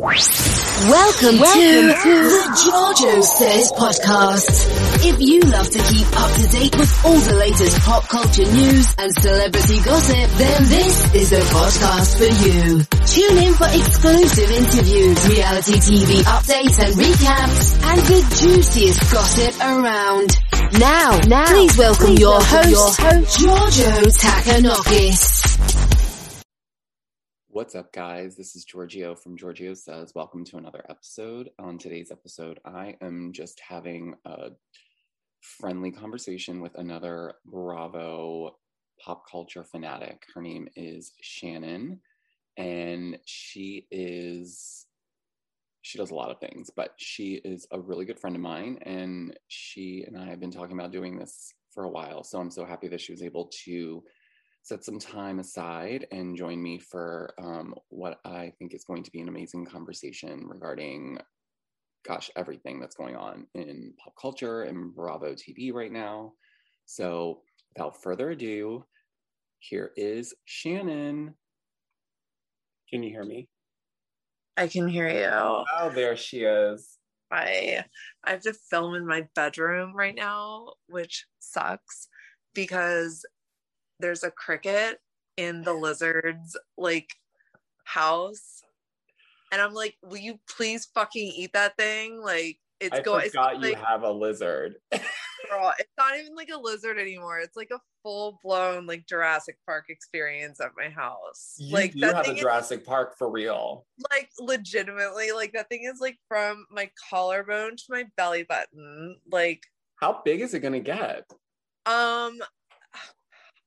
Welcome, Welcome to, to the Giorgio Says podcast. If you love to keep up to date with all the latest pop culture news and celebrity gossip, then this is the podcast for you. Tune in for exclusive interviews, reality TV updates and recaps, and the juiciest gossip around. Now, now, please welcome please your, welcome host, your host, Giorgio Takanokis. What's up, guys? This is Giorgio from Giorgio Says. Welcome to another episode. On today's episode, I am just having a friendly conversation with another Bravo pop culture fanatic. Her name is Shannon, and she is she does a lot of things, but she is a really good friend of mine, and she and I have been talking about doing this for a while. So I'm so happy that she was able to set some time aside and join me for um, what I think is going to be an amazing conversation regarding, gosh, everything that's going on in pop culture and Bravo TV right now. So, without further ado, here is Shannon. Can you hear me? I can hear you. Oh, there she is. I I have to film in my bedroom right now, which sucks because there's a cricket in the lizard's like house. And i'm like will you please fucking eat that thing? Like it's I going forgot it's you like, have a lizard. Girl, it's not even like a lizard anymore. It's like a full-blown like jurassic park experience at my house. You like you have a jurassic park for real. Like legitimately like that thing is like from my collarbone to my belly button. Like how big is it gonna get? Um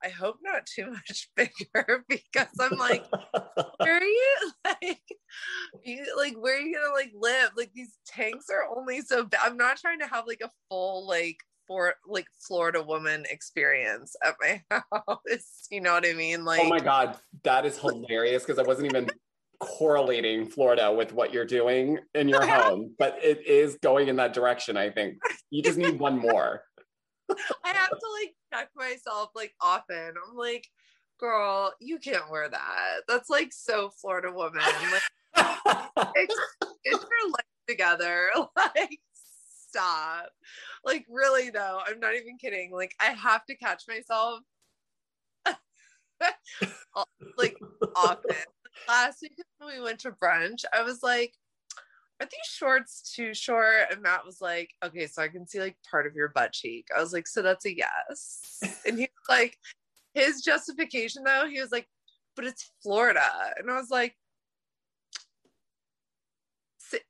I hope not too much bigger because I'm like, where are you like you like where are you gonna like live? Like these tanks are only so bad. I'm not trying to have like a full like for like Florida woman experience at my house. You know what I mean? Like Oh my god, that is hilarious because I wasn't even correlating Florida with what you're doing in your home, but it is going in that direction, I think. You just need one more. I have to like check myself like often. I'm like, girl, you can't wear that. That's like so Florida woman. Like, get, your life together. Like, stop. Like, really though, I'm not even kidding. Like, I have to catch myself like often. Last week when we went to brunch, I was like, are these shorts too short? And Matt was like, okay, so I can see like part of your butt cheek. I was like, so that's a yes. and he's like, his justification though, he was like, but it's Florida. And I was like,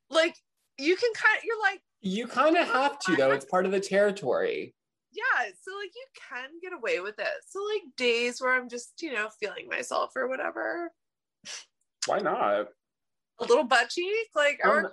like, you can kind of, you're like, you kind of have to though. It's part of the territory. Yeah. So like you can get away with it. So like days where I'm just, you know, feeling myself or whatever. Why not? A little butt cheek like um,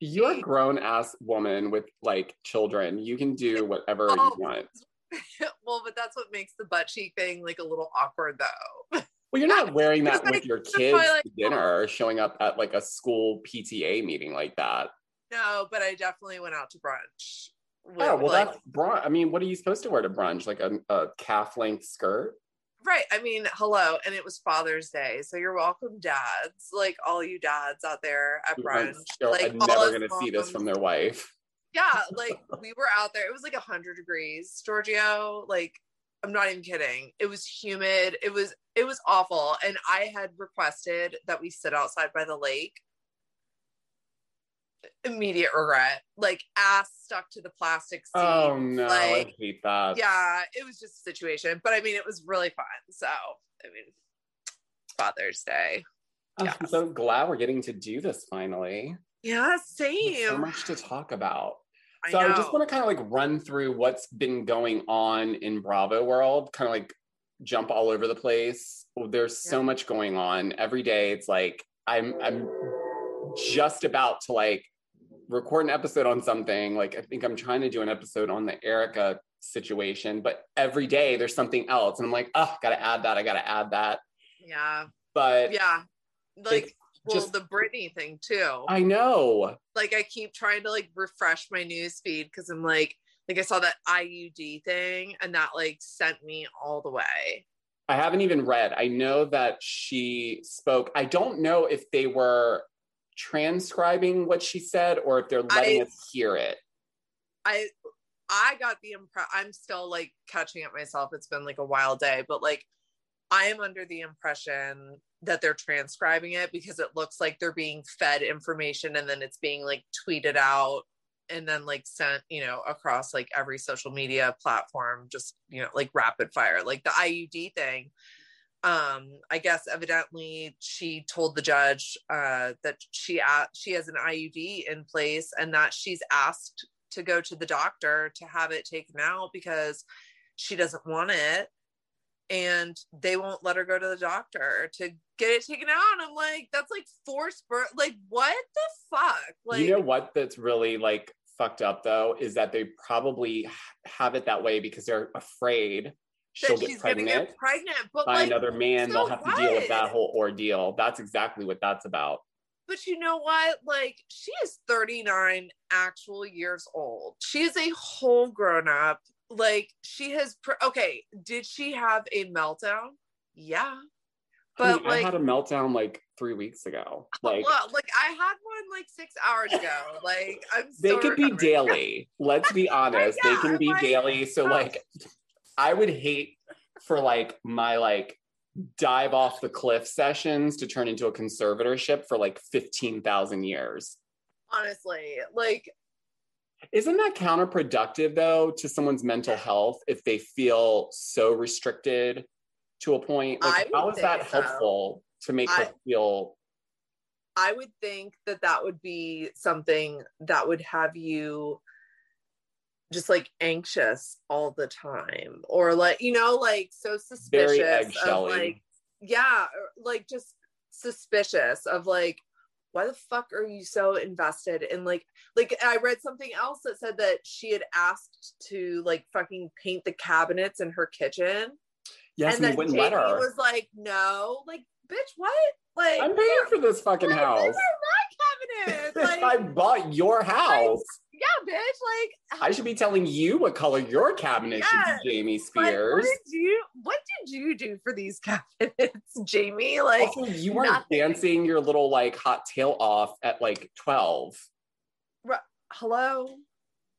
you're a grown ass woman with like children. You can do whatever oh, you want. Well but that's what makes the butt cheek thing like a little awkward though. Well you're not wearing that with your kids like, dinner or showing up at like a school pta meeting like that. No but i definitely went out to brunch with, oh well like, that's brunch i mean what are you supposed to wear to brunch? Like a, a calf length skirt Right. I mean, hello. And it was Father's Day. So you're welcome, dads. Like all you dads out there at brunch. I'm, like I'm never going to see this from their wife. Yeah. Like we were out there. It was like 100 degrees, Giorgio. Like, I'm not even kidding. It was humid. It was, it was awful. And I had requested that we sit outside by the lake immediate regret. Like ass stuck to the plastic seat. Oh no, like, I hate that. Yeah, it was just a situation. But I mean, it was really fun. So I mean, Father's Day. I'm so glad we're getting to do this finally. Yeah, same. There's so much to talk about. So I, I just want to kind of like run through what's been going on in Bravo world, kind of like jump all over the place. There's so much going on every day. It's like I'm I'm just about to like record an episode on something. Like I think I'm trying to do an episode on the Erica situation, but every day there's something else. And I'm like, oh, gotta add that. I gotta add that. Yeah. But yeah. Like well, just, the Britney thing too. I know. Like I keep trying to like refresh my news feed because I'm like, like I saw that IUD thing and that like sent me all the way. I haven't even read. I know that she spoke. I don't know if they were transcribing what she said or if they're letting I- us hear it. I I got the impression I'm still like catching up myself. It's been like a wild day, but like I am under the impression that they're transcribing it because it looks like they're being fed information and then it's being like tweeted out and then like sent, you know, across like every social media platform, just, you know, like rapid fire, like the IUD thing. Um, I guess evidently she told the judge uh that she uh, she has an IUD in place and that she's asked to go to the doctor to have it taken out because she doesn't want it. And they won't let her go to the doctor to get it taken out. And i'm like that's like forced birth like what the fuck? Like you know what that's really like fucked up though is that they probably have it that way because they're afraid she'll get she's gonna pregnant get pregnant but by like another man. so They'll have to deal with that whole ordeal. That's exactly what that's about. But you know what? Like, she is 39 actual years old. She is a whole grown up. Like, she has, pr- okay, did she have a meltdown? Yeah. I, But mean, I had a meltdown like three weeks ago. Like well, like I had one like six hours ago. Like, I'm they still could be daily. Let's be honest. Yeah, they can be like, daily. So like I would hate for like my like dive off the cliff sessions to turn into a conservatorship for like 15,000 years. Honestly, like, Isn't that counterproductive though to someone's mental health if they feel so restricted to a point? Like, how is that so. helpful to make her feel? I would think that that would be something that would have you just like anxious all the time or like you know like so suspicious of like yeah like just suspicious of like why the fuck are you so invested in like like i read something else that said that she had asked to like fucking paint the cabinets in her kitchen Yes, and, and then wouldn't Jamie let her. was like no like bitch what like I'm paying for this fucking like, house. these are my cabinets like I bought your house. Yeah, bitch. Like, I should be telling you what color your cabinet should be, Jamie like, what Spears. did you what did you do for these cabinets, Jamie? Like, also, you weren't nothing. dancing your little like hot tail off at like 12. hello,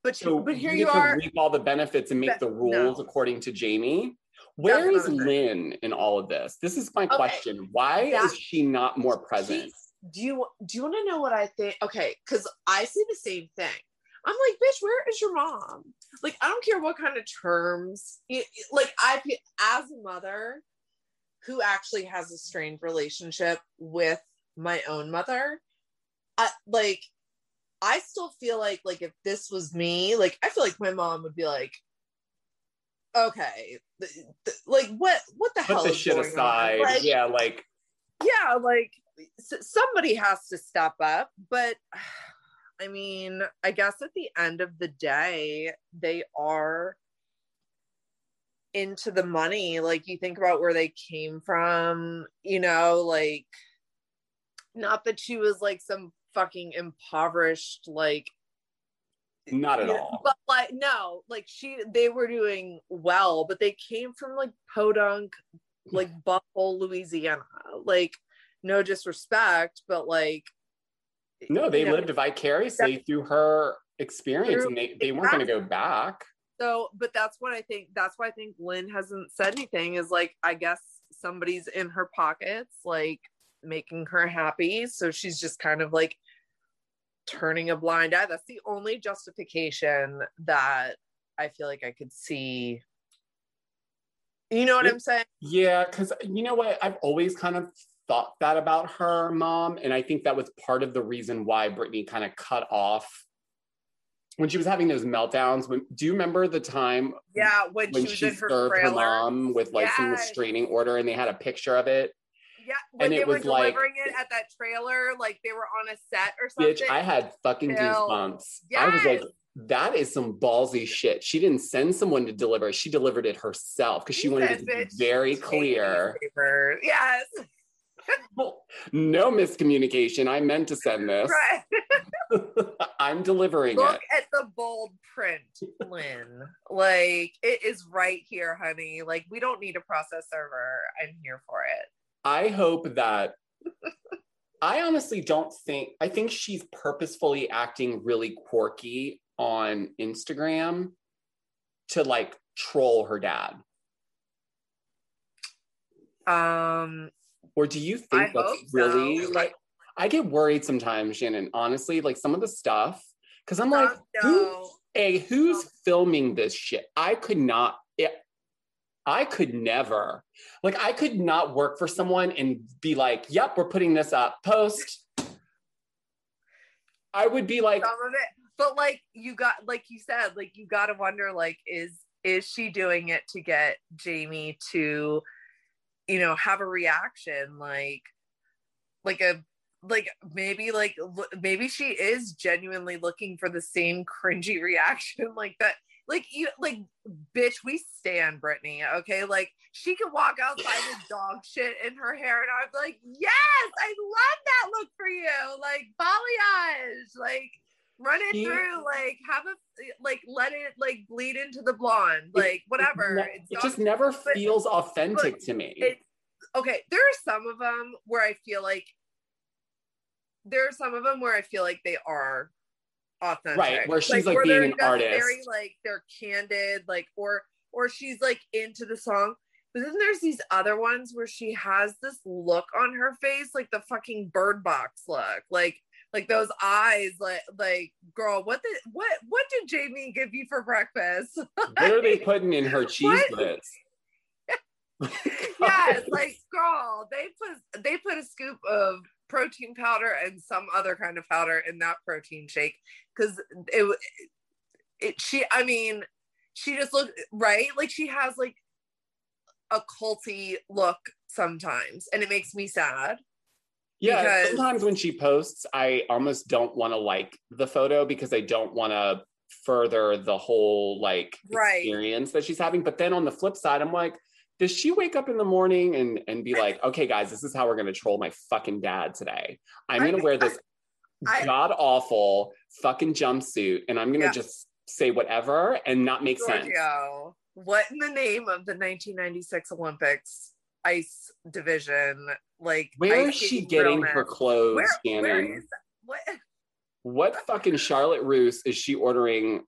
but So but here you you are. reap all the benefits and make That- the rules no. according to Jamie. Where is another thing. Lynne in all of this? This is my Okay, question. Why that- is she not more present? Do you do you want to know what I think? Okay, because I see the same thing. I'm like, bitch, where is your mom? Like, I don't care what kind of terms. y- y- Like, I as a mother who actually has a strained relationship with my own mother, I like. I still feel like like if this was me, like I feel like my mom would be like, okay, th- th- like what what the hell Put the is shit aside. Like, yeah, like yeah like somebody has to step up but i mean i guess at the end of the day they are into the money like you think about where they came from you know like not that she was like some fucking impoverished like not at you know, all. but like no like she they were doing well but they came from like podunk like buffalo louisiana like no disrespect but like No, they you know, lived vicariously through her experience Through- and they, they weren't going to go back. so but that's what i think that's why i think lynne hasn't said anything is like i guess somebody's in her pockets like making her happy. So she's just kind of like turning a blind eye. That's the only justification that i feel like i could see. You know what It- i'm saying? Yeah, because you know what? I've always kind of thought that about her mom. And I think that was part of the reason why Britney kind of cut off when she was having those meltdowns. When do you remember the time yeah when, when she was she in her served her trailer mom with like some restraining order and they had a picture of it? yeah when and they it were was like- delivering it at that trailer like they were on a set or something. Bitch, I had fucking Chill. goosebumps. I was like, that is some ballsy shit. She didn't send someone to deliver it. She delivered it herself because she wanted it to be very clear. yes no miscommunication. I meant to send this. right I'm delivering it. Look it. at the bold print, Lynne. Like it is right here, honey. Like we don't need a process server. I'm here for it. I hope that I honestly don't think, I think she's purposefully acting really quirky on Instagram to like troll her dad. Um, Or do you think I that's really so. like, I get worried sometimes, Shannon, honestly, like some of the stuff, because I'm like, fuck who. A, who's oh. filming this shit? I could not, it, I could never, like, I could not work for someone and be like, yep, we're putting this up, post. I would be like, some of it but like you got like you said like you got to wonder like is is she doing it to get jamie to you know have a reaction like like a like maybe like maybe she is genuinely looking for the same cringy reaction like that like you like bitch we stand britney okay? Like she can walk outside with dog shit in her hair and i'm like yes i love that look for you like balayage like run it She- through like have a like let it like bleed into the blonde like whatever It's it just never but- feels authentic to me. it okay there are some of them where i feel like there are some of them where i feel like they are authentic Right, where she's, like, where being an artist. very like they're candid like or or she's like into the song but then there's these other ones where she has this look on her face like the fucking bird box look like like those eyes like like girl what did what what did jamie give you for breakfast what are they putting in her cheese grits? yes, like girl, they put they put a scoop of protein powder and some other kind of powder in that protein shake because it it she I mean she just looked right like she has like a culty look sometimes and it makes me sad. Yeah, Because- sometimes when she posts, I almost don't want to like the photo because I don't want to further the whole like Right. experience that she's having. But then on the flip side, I'm like, does she wake up in the morning and and be like, okay, guys, this is how we're gonna troll my fucking dad today. I'm gonna think wear this god awful fucking jumpsuit and I'm gonna Yeah. just say whatever and not make sense. What in the name of the 1996 Olympics ice division like where is she getting romance? her clothes, Where, Shannon? where is what what fucking Charlotte Russe is she ordering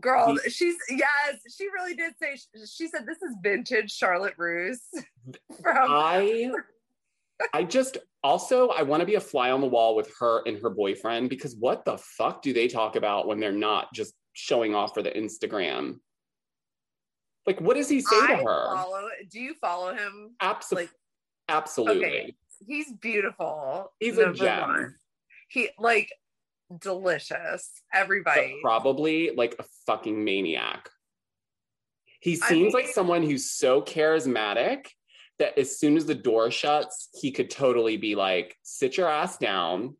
girl He- she's yes she really did say she said this is vintage charlotte Russe from I I just also I want to be a fly on the wall with her and her boyfriend because what the fuck do they talk about when they're not just showing off for the Instagram? Like what does he say I to her? follow do you follow him Absolutely. like- Absolutely. Okay. he's beautiful He's a gem. one. he like delicious But everybody probably like a fucking maniac. He I seems like someone who's so charismatic that as soon as the door shuts, he could totally be like, sit your ass down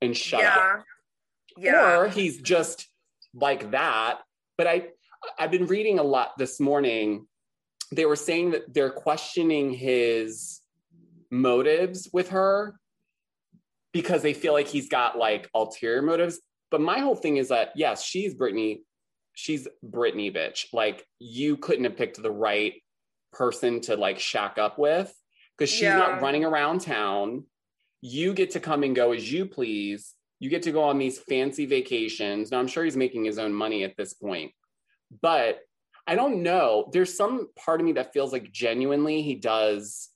and shut up. yeah yeah or he's just like that but i i've been reading a lot this morning. They were saying that they're questioning his motives with her because they feel like he's got like ulterior motives. But my whole thing is that yes she's britney she's britney bitch. Like you couldn't have picked the right person to like shack up with because she's Yeah. not running around town. You get to come and go as you please. You get to go on these fancy vacations. Now i'm sure he's making his own money at this point but i don't know there's some part of me that feels like genuinely he does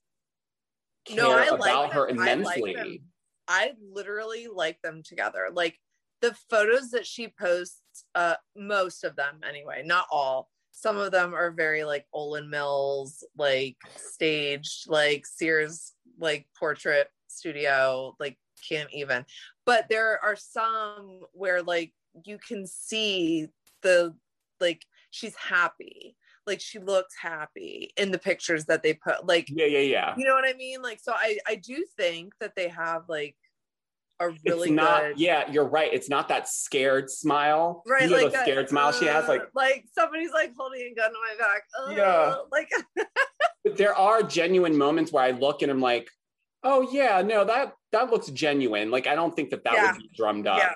care No, I like about her them. I like immensely. I literally like them together. Like the photos that she posts, uh, most of them anyway, not all. Some of them are very like Olan Mills, like staged, like Sears, like portrait studio, like can't even. But there are some where like you can see the like she's happy, like she looks happy in the pictures that they put. Like yeah yeah yeah you know what I mean? Like, so I I do think that they have like a really it's not good, yeah you're right it's not that scared smile right? you know like the scared smile she has like uh, like somebody's like holding a gun to my back. Uh, Yeah. like but there are genuine moments where i look and i'm like oh yeah no that that looks genuine like i don't think that that Yeah. would be drummed up yeah,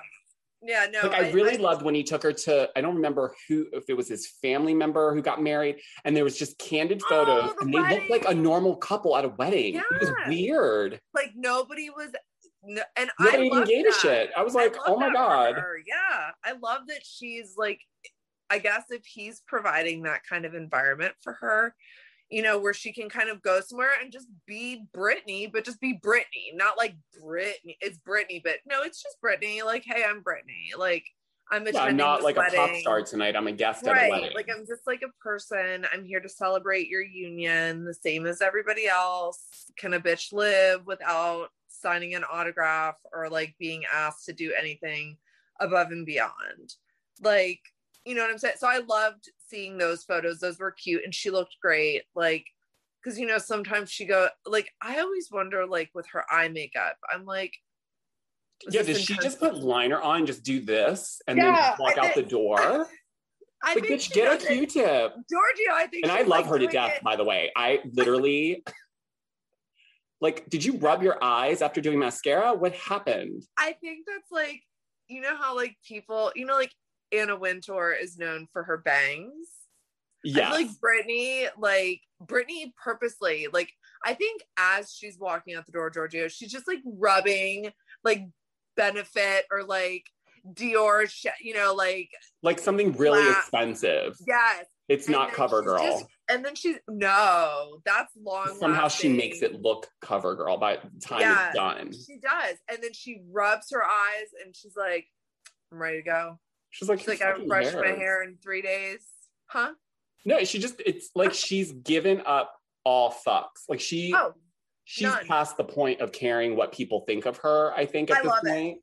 yeah. No, like I, really loved when he took her to I don't remember who if it was his family member who got married and there was just candid Oh, photos the and they looked like a normal couple at a wedding. It was Yeah. weird. like nobody was no, and Nobody I even gave a shit. I was like, love oh my God. Yeah. I love that she's like, I guess if he's providing that kind of environment for her, you know, where she can kind of go somewhere and just be Britney, but just be Britney, not like Britney. It's Britney, but no, it's just Britney. Like, hey, I'm Britney. Like, I'm Yeah, not like a pop star tonight. I'm a guest at a Right. wedding. Like, I'm just like a person. I'm here to celebrate your union, the same as everybody else. Can a bitch live without signing an autograph or like being asked to do anything above and beyond? Like, you know what I'm saying? So I loved seeing those photos. Those were cute and she looked great. Like, because you know, sometimes she go like I always wonder, like with her eye makeup, I'm like, yeah, did she just put liner on, just do this, and then Yeah, just walk I out the door? I Like, think bitch, get a. Q-tip. Giorgio, I think And I love like, her to death, it- by the way. I literally, like, did you rub your eyes after doing mascara? What happened? I think that's like, you know how like people, you know, like Anna Wintour is known for her bangs. Yeah. Like Britney, like Britney purposely, like I think as she's walking out the door, Giorgio, she's just like rubbing like benefit or like Dior, you know, like like something really Flat. expensive. yes. It's And not then cover girl. just- and then she's no, that's long. Somehow she makes it look cover girl by the time Yeah. it's done. She does, and then she rubs her eyes, and she's like, "I'm ready to go." She's like, She's like, "I brushed my hair in three days." Huh? No, she just, it's like she's given up all fucks. Like she, Oh, she's none. past the point of caring what people think of her, I think, at I this love it. point.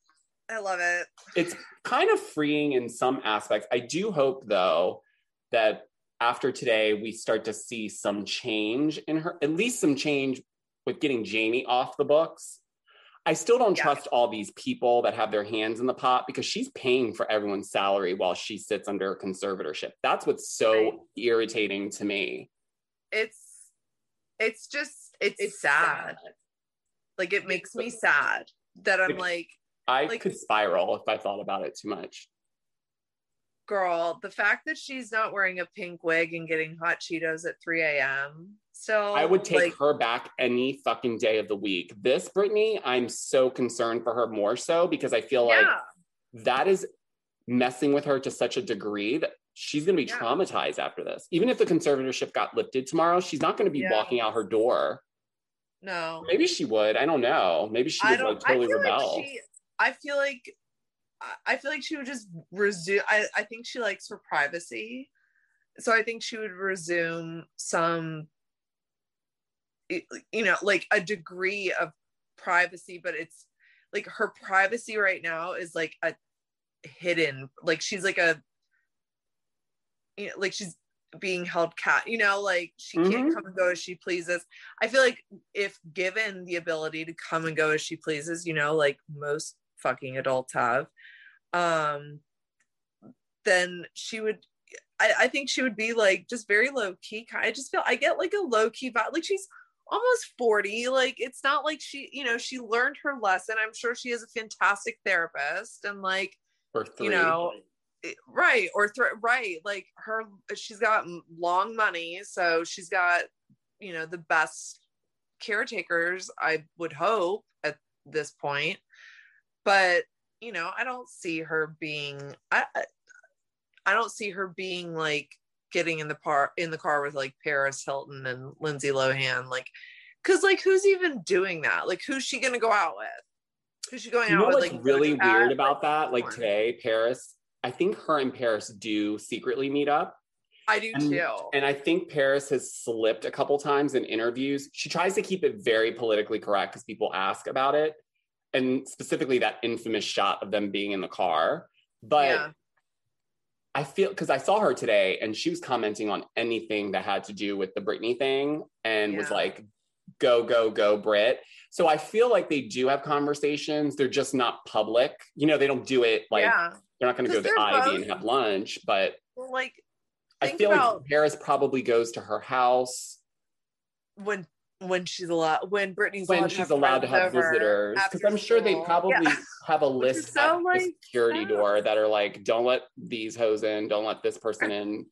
I love it. it's kind of freeing in some aspects. I do hope though that after today we start to see some change in her, at least some change with getting Jamie off the books. I still don't Yeah. trust all these people that have their hands in the pot because she's paying for everyone's salary while she sits under conservatorship. That's what's so Right. irritating to me. It's, it's just, it's, sad. Like it makes me sad that I'm like, I Like- could spiral if I thought about it too much. Girl, the fact that she's not wearing a pink wig and getting hot Cheetos at 3 a.m. So I would take like, her back any fucking day of the week. This Britney, I'm so concerned for her more so because I feel like that is messing with her to such a degree that she's going to be Yeah. traumatized after this. Even if the conservatorship got lifted tomorrow, she's not going to be Yeah. walking out her door. no, Maybe she would. I don't know. Maybe she would like totally rebel. like she. I feel like. I- feel like she would just resume. I, I think she likes her privacy, so I think she would resume some. You know, like a degree of privacy, but it's like her privacy right now is like a hidden. Like she's like a. You know, like she's being held cat. You know, like she can't Mhm. come and go as she pleases. I feel like if given the ability to come and go as she pleases, you know, like most fucking adults have, um, then she would. I, I think she would be like just very low key. I just feel I get like a low key vibe. Like she's almost 40. Like it's not like she, you know, she learned her lesson. I'm sure she is a fantastic therapist and like or three. you know right or th- right like her she's got long money so she's got you know the best caretakers i would hope at this point but you know i don't see her being i i, don't see her being like getting in the par in the car with like paris hilton and lindsay lohan like because like who's even doing that like who's she gonna go out with who's she going you know out what's with like really Cat? weird about that? Like today, Paris, I think her and Paris do secretly meet up. i do And- too And I think Paris has slipped a couple times in interviews. She tries to keep it very politically correct because people ask about it. And specifically that infamous shot of them being in the car. But Yeah. I feel because I saw her today and she was commenting on anything that had to do with the Britney thing and was like, go, go, go, Brit. So I feel like they do have conversations. They're just not public. You know, they don't do it like yeah they're not going to go to the Ivy both- and have lunch, but like I feel about like Paris probably goes to her house when when she's allowed when Britney's when allowed she's to allowed to have visitors because i'm sure they probably Yeah. have a list so, at the security door that are like don't let these hoes in don't let this person in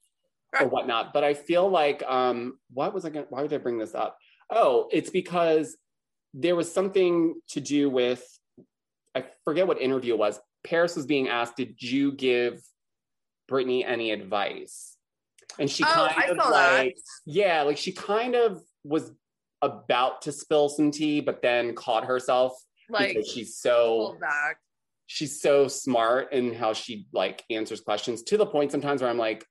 or whatnot but i feel like um what was i gonna why did i bring this up oh it's because there was something to do with I forget what interview it was. Paris was being asked, "Did you give Britney any advice?" And she Oh, kind I of saw that. like, yeah, like she kind of was about to spill some tea, but then caught herself Like because she's so back. she's so smart in how she like answers questions to the point sometimes where I'm like,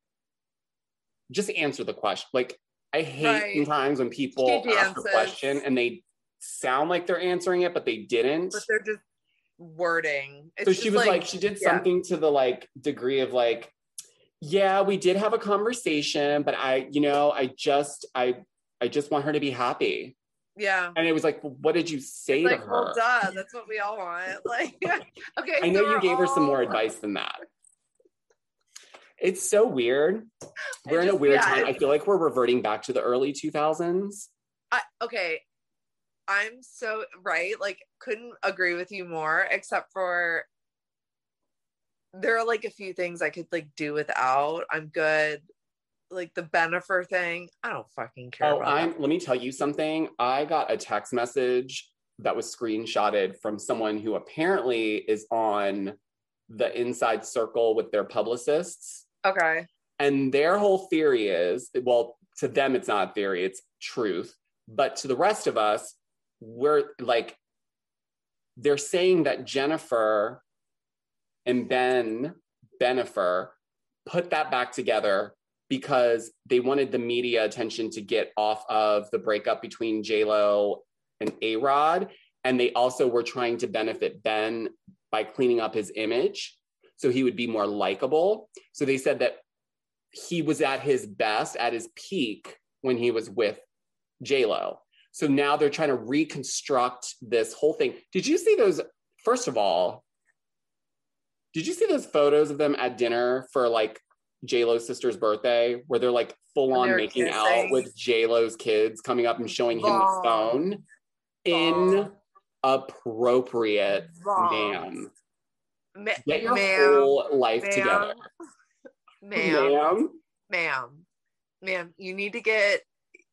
just answer the question. Like I hate Right. sometimes when people ask a question and they sound like they're answering it, but they didn't. But they're just wording. It's so she was like, she did yeah. something to the like degree of like, yeah, we did have a conversation, but I, you know, I just, I, I just want her to be happy. Yeah. And it was like, well, what did you say Like, to her? well, duh, that's what we all want. Like, okay. I know so you gave her some more advice than that. It's so weird. We're in a weird yeah, time. I feel like we're reverting back to the early 2000s. I, okay. I'm so right. Like, couldn't agree with you more, except for there are like a few things I could like do without. I'm good. Like the Bennifer thing, I don't fucking care Oh, about I'm that. let me tell you something. I got a text message that was screenshotted from someone who apparently is on the inside circle with their publicists. Okay. And their whole theory is well, to them, it's not a theory, it's truth. But to the rest of us, we're like, they're saying that Jennifer and Ben Bennifer put that back together because they wanted the media attention to get off of the breakup between J-Lo and A-Rod. And they also were trying to benefit Ben by cleaning up his image so he would be more likable. So they said that he was at his best, at his peak when he was with J-Lo. So now they're trying to reconstruct this whole thing. Did you see those? First of all, did you see those photos of them at dinner for like J Lo's sister's birthday, where they're like full on making out with J Lo's kids coming up and showing him the phone? Wrong. Inappropriate, Wrong. man. Ma- Get your ma'am, whole life ma'am, together, ma'am, ma'am. ma'am, ma'am, you need to get,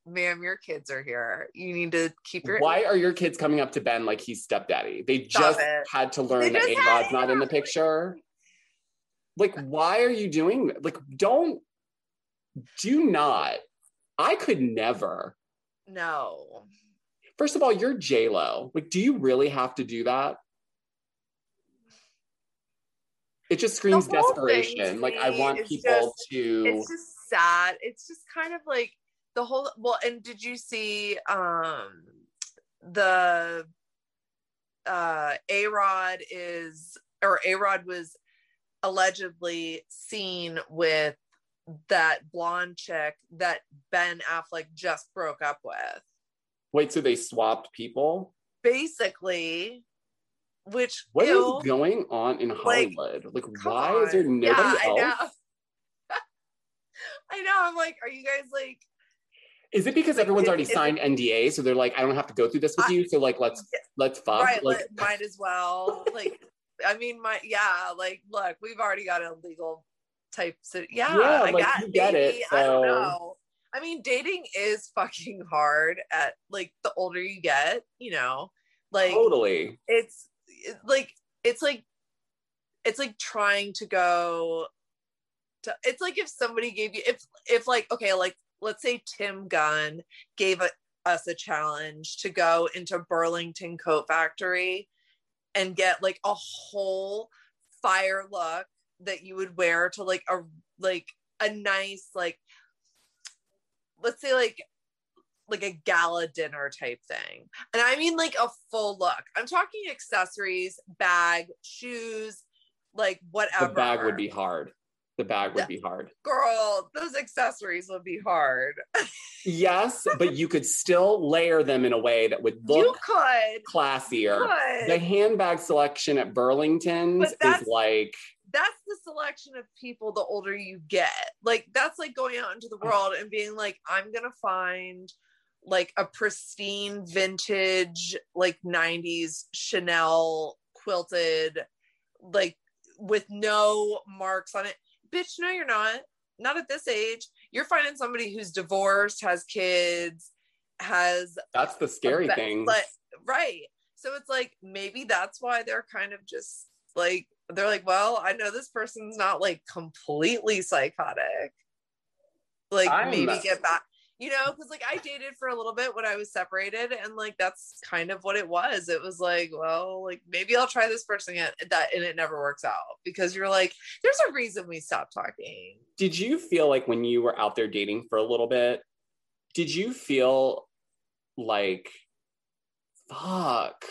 ma'am, your kids are here. You need to keep your. Why are your kids coming up to Ben like he's stepdaddy? They Stop just it. had to They learn that A Rod's not in the picture. Like, why are you doing that? Like, don't do not. I could never. No. First of all, you're J Lo. Like, do you really have to do that? It just screams desperation. Like, I want people just- to. It's just sad. It's just kind of like the whole. Well, and did you see um the uh A Rod is or A Rod was allegedly seen with that blonde chick that Ben Affleck just broke up with. Wait, so they swapped people? Basically, which What is ew, going on in Hollywood? Like, come why is there nobody yeah, I else? know. I know. I'm like, are you guys like Is it because Like, everyone's is- already it- signed NDA, so they're like, I don't have to go through this with I- you, so like, let's Yeah, let's fuck. right? like, Like, might as well. Like, I mean, my yeah. Like, look, we've already got a legal type. So yeah, Yeah, I like, got you get it, maybe, I don't know. I mean, dating is fucking hard. At like the older you get, you know, like totally. it's it- like it's like it's like trying to go to it's like if somebody gave you if if like okay like let's say tim gunn gave a, us a challenge to go into burlington coat factory and get like a whole fire look that you would wear to like a like a nice like let's say like like a gala dinner type thing. And I mean like a full look. I'm talking accessories, bag, shoes, like whatever. The bag would be hard. The bag would be hard. girl, those accessories would be hard. Yes, but you could still layer them in a way that would look you could, classier. could. The handbag selection at Burlington's is like that's the selection of people the older you get. Like that's like going out into the mm. world and being like, I'm gonna find like a pristine vintage like 90s Chanel quilted like with no marks on it. Bitch, no, you're not. Not at this age. You're finding somebody who's divorced, has kids, has that's the scary thing. But right. So it's like maybe that's why they're kind of just like they're like, well, I know this person's not like completely psychotic. Like I'm- maybe get back, you know, because like I dated for a little bit when I was separated, and like that's kind of what it was. It was like, well, like maybe I'll try this person again. That and it never works out because you're like, there's a reason we stopped talking. Did you feel like when you were out there dating for a little bit, did you feel like, fuck,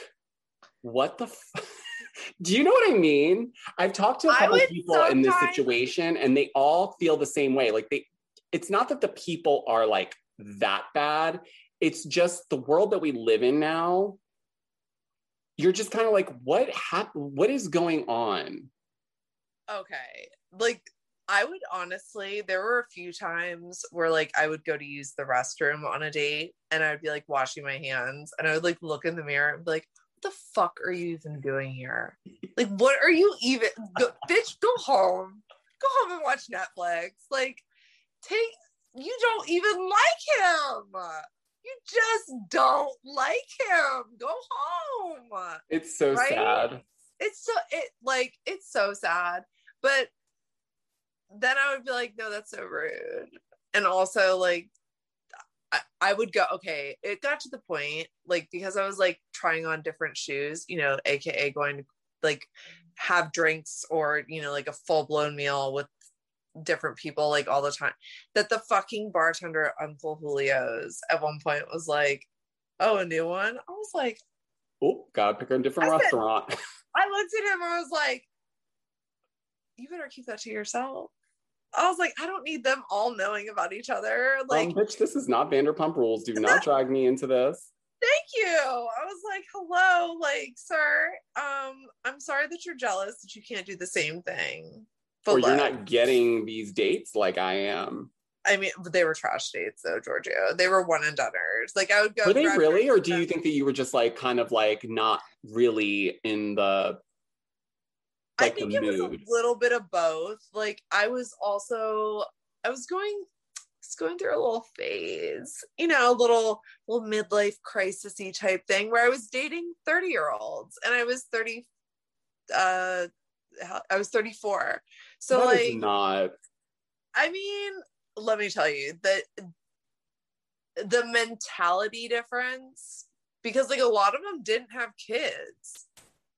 what the f- Do you know what I mean? I've talked to a couple people in this situation and they all feel the same way. Like they it's not that the people are like that bad. It's just the world that we live in now. You're just kind of like, what happened? What is going on? Okay. Like I would honestly, there were a few times where like I would go to use the restroom on a date and I would be like washing my hands and I would like look in the mirror and be like, what the fuck are you even doing here? Like, what are you even go, bitch, go home. Go home and watch Netflix. Like, take you don't even like him. You just don't like him. Go home It's so Right? sad. it's so it like it's so sad but then i would be like no that's so rude and also like I, I would go okay it got to the point like because i was like trying on different shoes you know aka going to like have drinks or you know like a full-blown meal with different people like all the time that the fucking bartender at uncle julio's at one point was like oh a new one i was like Oh, gotta pick a different I said- restaurant. I looked at him and I was like, you better keep that to yourself. I was like, I don't need them all knowing about each other. Like, um, bitch, this is not Vanderpump Rules. Do not drag me into this. thank you. I was like, hello, like, sir. Um, I'm sorry that you're jealous that you can't do the same thing. Or you're not getting these dates like I am. I mean, they were trash dates though, Giorgio. They were one and doneers. Like I would go. Were they really, or do you think that you were just like kind of like not really in the I think it was a little bit of both. Like I was also I was going was going through a little phase, you know, a little little midlife crisisy type thing where I was dating 30 year olds and I was 30 uh I was 34. So That like not. I mean, let me tell you that the mentality difference because like a lot of them didn't have kids.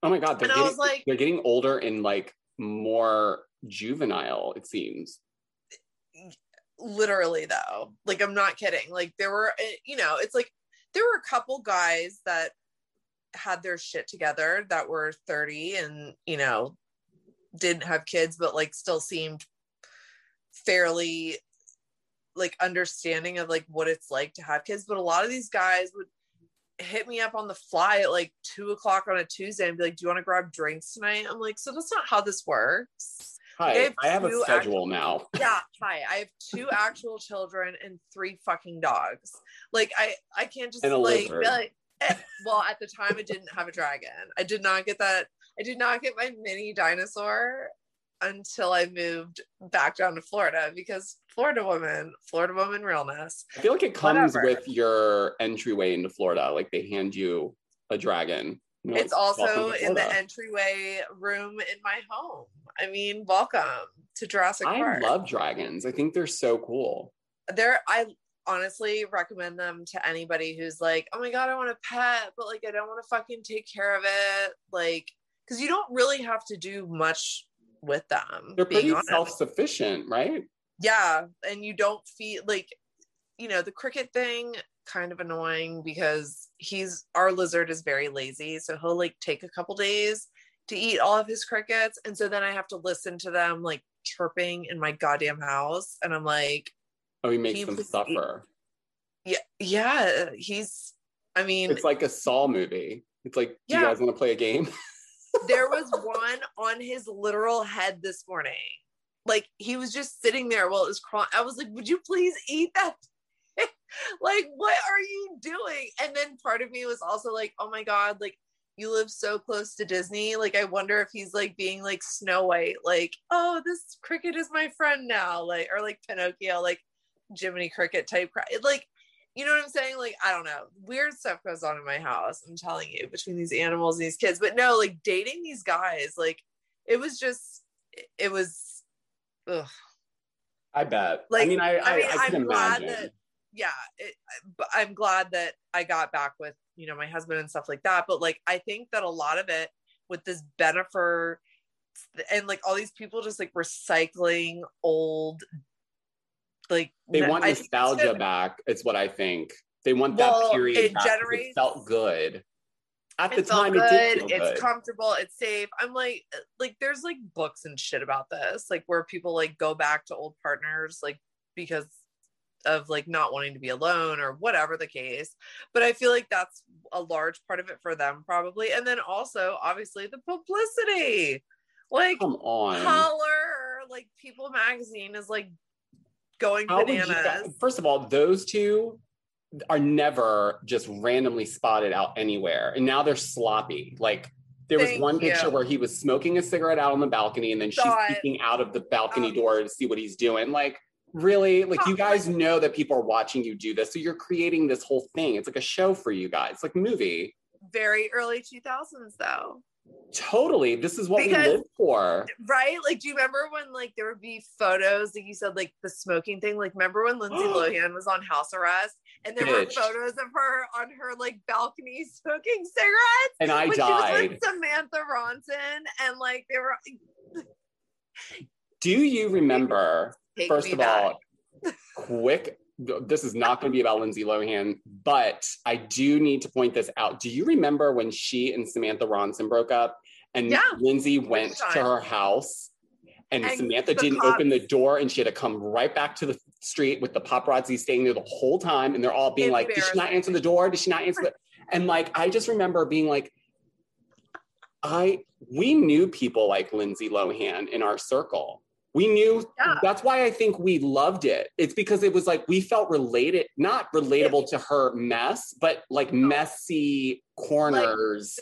Oh my god, they're And I getting, was like- they're getting older and like more juvenile. It seems. literally though like i'm not kidding like there were eh, you know it's like there were a couple guys that had their shit together that were 30 and you know didn't have kids but like still seemed fairly like understanding of like what it's like to have kids. But a lot of these guys would hit me up on the fly at like two o'clock on a tuesday and be like do you want to grab drinks tonight? I'm like so that's not how this works. Hi, They have I have a schedule now. yeah hi i have two actual children and three fucking dogs. Like i i can't just like, be like eh, well at the time i didn't have a dragon. I did not get that i did not get my mini dinosaur until i moved back down to florida because florida woman florida woman realness I feel like it comes Whatever. with your entryway into Florida. Like they hand you a dragon. You know, it's also in the entryway room in my home i mean welcome to jurassic I park I love dragons. I think they're so cool. there i honestly recommend them to anybody who's like oh my god i want a pet but like i don't want to fucking take care of it like because you don't really have to do much with them They're pretty honest. self-sufficient, right? yeah and you don't feel like you know the cricket thing kind of annoying because he's our lizard is very lazy so he'll like take a couple days to eat all of his crickets and so then i have to listen to them like chirping in my goddamn house and i'm like Oh, he makes He them suffer. yeah yeah he's i mean It's like a Saw movie. It's like, do you guys want to play a game? there was one on his literal head this morning. Like he was just sitting there while it was crawling. I was like would you please eat that like what are you doing? And then part of me was also like oh my god like you live so close to disney. Like i wonder if he's like being like snow white like oh this cricket is my friend now like or like pinocchio like jiminy cricket type. Like you know what I'm saying? Like, I don't know. Weird stuff goes on in my house. I'm telling you, between these animals and these kids. But no, like dating these guys, like it was just, it was, ugh. I bet. Like, I mean, I, I, I mean, I I'm glad imagine. that- yeah, it, I'm glad that I got back with you know my husband and stuff like that. But like, I think that a lot of it with this Bennifer and like all these people just like recycling old, like they want I nostalgia back. It's what I think. They want Well, that period. it back generates- It felt good. At the time, good. it did it's good. comfortable. It's safe. I'm like, uh, like there's like books and shit about this, like where people like go back to old partners, like because of like not wanting to be alone or whatever the case. But I feel like that's a large part of it for them, probably. And then also, obviously, the publicity, like Come on. color, like People Magazine is like going How would you bananas. first of all, those two are never just randomly spotted out anywhere. And now they're sloppy. Like there was Thank one picture you. where he was smoking a cigarette out on the balcony and then she's it. peeking out of the balcony Oh. door to see what he's doing. Like, really? Like you guys know that people are watching you do this. So you're creating this whole thing. It's like a show for you guys, like a movie. Very early 2000s, though. Totally. This is what Because- we live for. right? Like, do you remember when like there would be photos, like you said, like the smoking thing? Like, remember when Lindsay Lohan was on house arrest and there were photos of her on her like balcony smoking cigarettes And I when she was died. with Samantha Ronson and like they were Do you remember take First of back. all, quick. This is not going to be about Lindsay Lohan, but I do need to point this out. Do you remember when she and Samantha Ronson broke up and Yeah. Lindsay went to her house and, And Samantha didn't cops- open the door and she had to come right back to the street with the paparazzi staying there the whole time and they're all being like, did she not answer the door? Did she not answer the And like, I just remember being like, I we knew people like Lindsay Lohan in our circle. We knew Yeah. that's why I think we loved it. It's because it was like we felt related, not relatable to her mess, but like messy corners.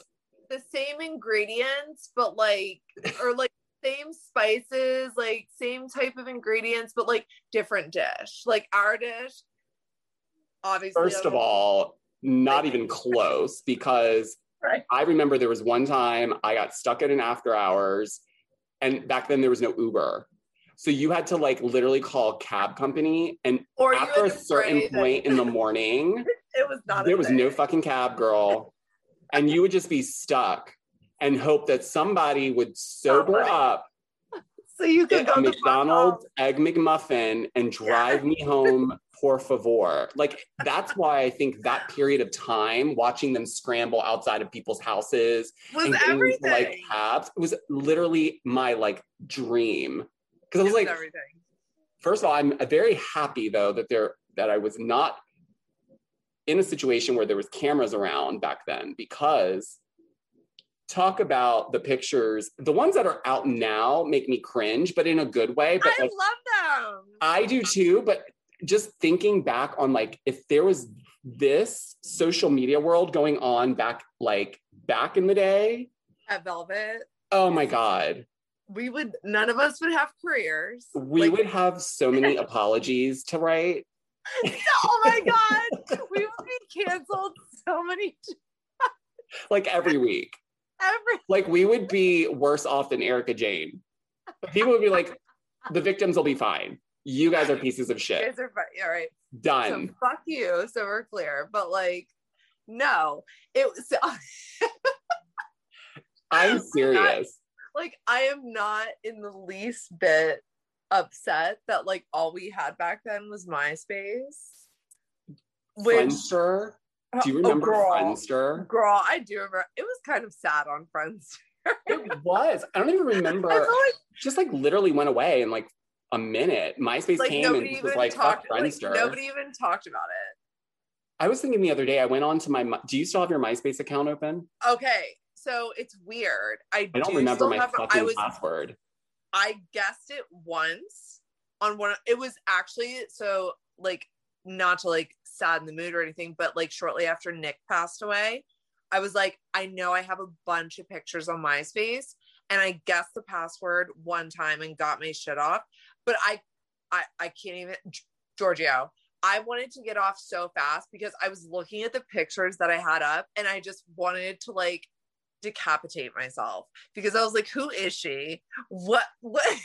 the same ingredients, but like, or like same spices, like same type of ingredients, but like different dish. Like our dish, obviously. First of all, not even close because Right. I remember there was one time I got stuck at an after hours, and back then there was no Uber. So you had to like literally call cab company, and or after a certain point in the morning, it was not. there was thing. no fucking cab girl and you would just be stuck and hope that somebody would sober Somebody. up So you could get go a to mcdonald's egg mcmuffin and drive me home por favor like that's why i think that period of time watching them scramble outside of people's houses was and getting into, like cabs it was literally my like dream because i was like everything. first of all, I'm very happy though that there that I was not in a situation where there was cameras around back then because talk about the pictures. The ones that are out now make me cringe, but in a good way. But I like, love them. I do too. But just thinking back on like if there was this social media world going on back like back in the day, At Velvet, oh my god. We would none of us would have careers. We Like, would have so many apologies to write. oh my god, we would be canceled so many like every week. every Like we would be worse off than Erika Jayne. People would be like, the victims will be fine. You guys are pieces of you shit. guys are fine. All right. Done. So fuck you. So we're clear. But like, no, it was I'm serious. Like I am not in the least bit upset that like all we had back then was MySpace. Which Friendster. Do you Oh, remember girl. Friendster? Girl, I do remember. It was kind of sad on Friends. It was. I don't even remember. like Just like literally went away in like a minute. MySpace like came and was like, fuck talked. Like, Friendster. nobody even talked about it. I was thinking the other day, I went on to my, My- do you still have your MySpace account open? Okay, so it's weird. I, I don't do remember my have, fucking I was password. I guessed it once on one. It was actually so like not to like sadden the mood or anything, but like shortly after Nick passed away, I was like, I know I have a bunch of pictures on MySpace, and I guessed the password one time and got my shit off. But I, I, I can't even, Giorgio. I wanted to get off so fast because I was looking at the pictures that I had up and I just wanted to like decapitate myself because I was like, who is she? What what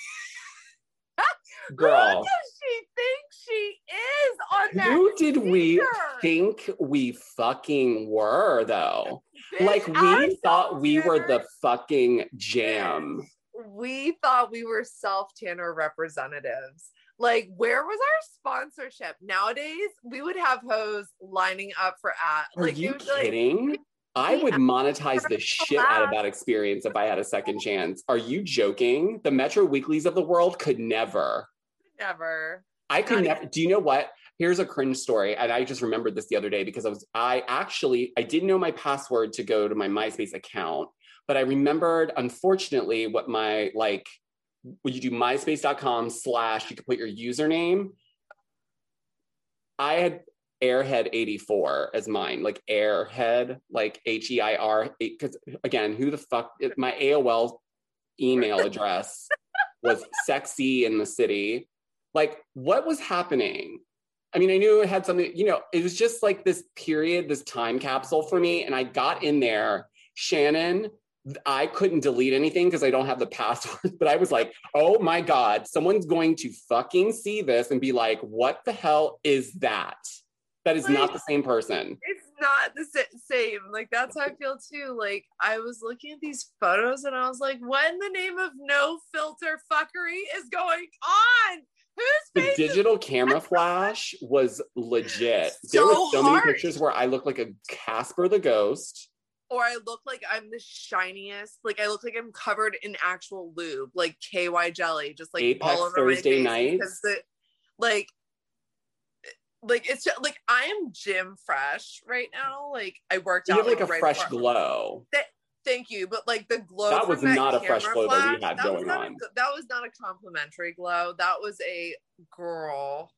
Girl. Who does she think she is on that? Who did we think we fucking were though? Bitch, Like we I thought we were the fucking jam. We thought we were self tanner representatives. Like, where was our sponsorship? Nowadays, we would have hoes lining up for ad. Are like, you be like, kidding? I would monetize the shit out of that experience if I had a second chance. Are you joking? The Metro Weeklies of the world could never. never. I could Not never. Do you know what? Here's a cringe story, and I just remembered this the other day because I was I actually I didn't know my password to go to my MySpace account, but I remembered unfortunately what my like when you do myspace.com slash you could put your username. I had Airhead84 as mine, like Airhead, like H E I R. Because again, who the fuck? it- My AOL email address was sexy in the city. Like, what was happening? I mean, I knew it had something, you know, it was just like this period, this time capsule for me. And I got in there, Shannon, I couldn't delete anything because I don't have the password, but I was like, oh my God, someone's going to fucking see this and be like, what the hell is that? That is not the same person. It's not the sa- same. Like, that's how I feel too. Like, I was looking at these photos and I was like, what in the name of no filter fuckery is going on? Whose The is digital camera flash was legit. So there were So so many pictures where I looked like a Casper the ghost. or I look like I'm the shiniest. Like I look like I'm covered in actual lube, like KY jelly, just like Apex all over Thursday my face nights. the like like it's just, like I am gym fresh right now. Like I worked You out have like a right fresh before- glow. Thank you, but like the glow That was not a fresh glow that we flash, had that going not a on. that was not a complimentary glow. That was a girl.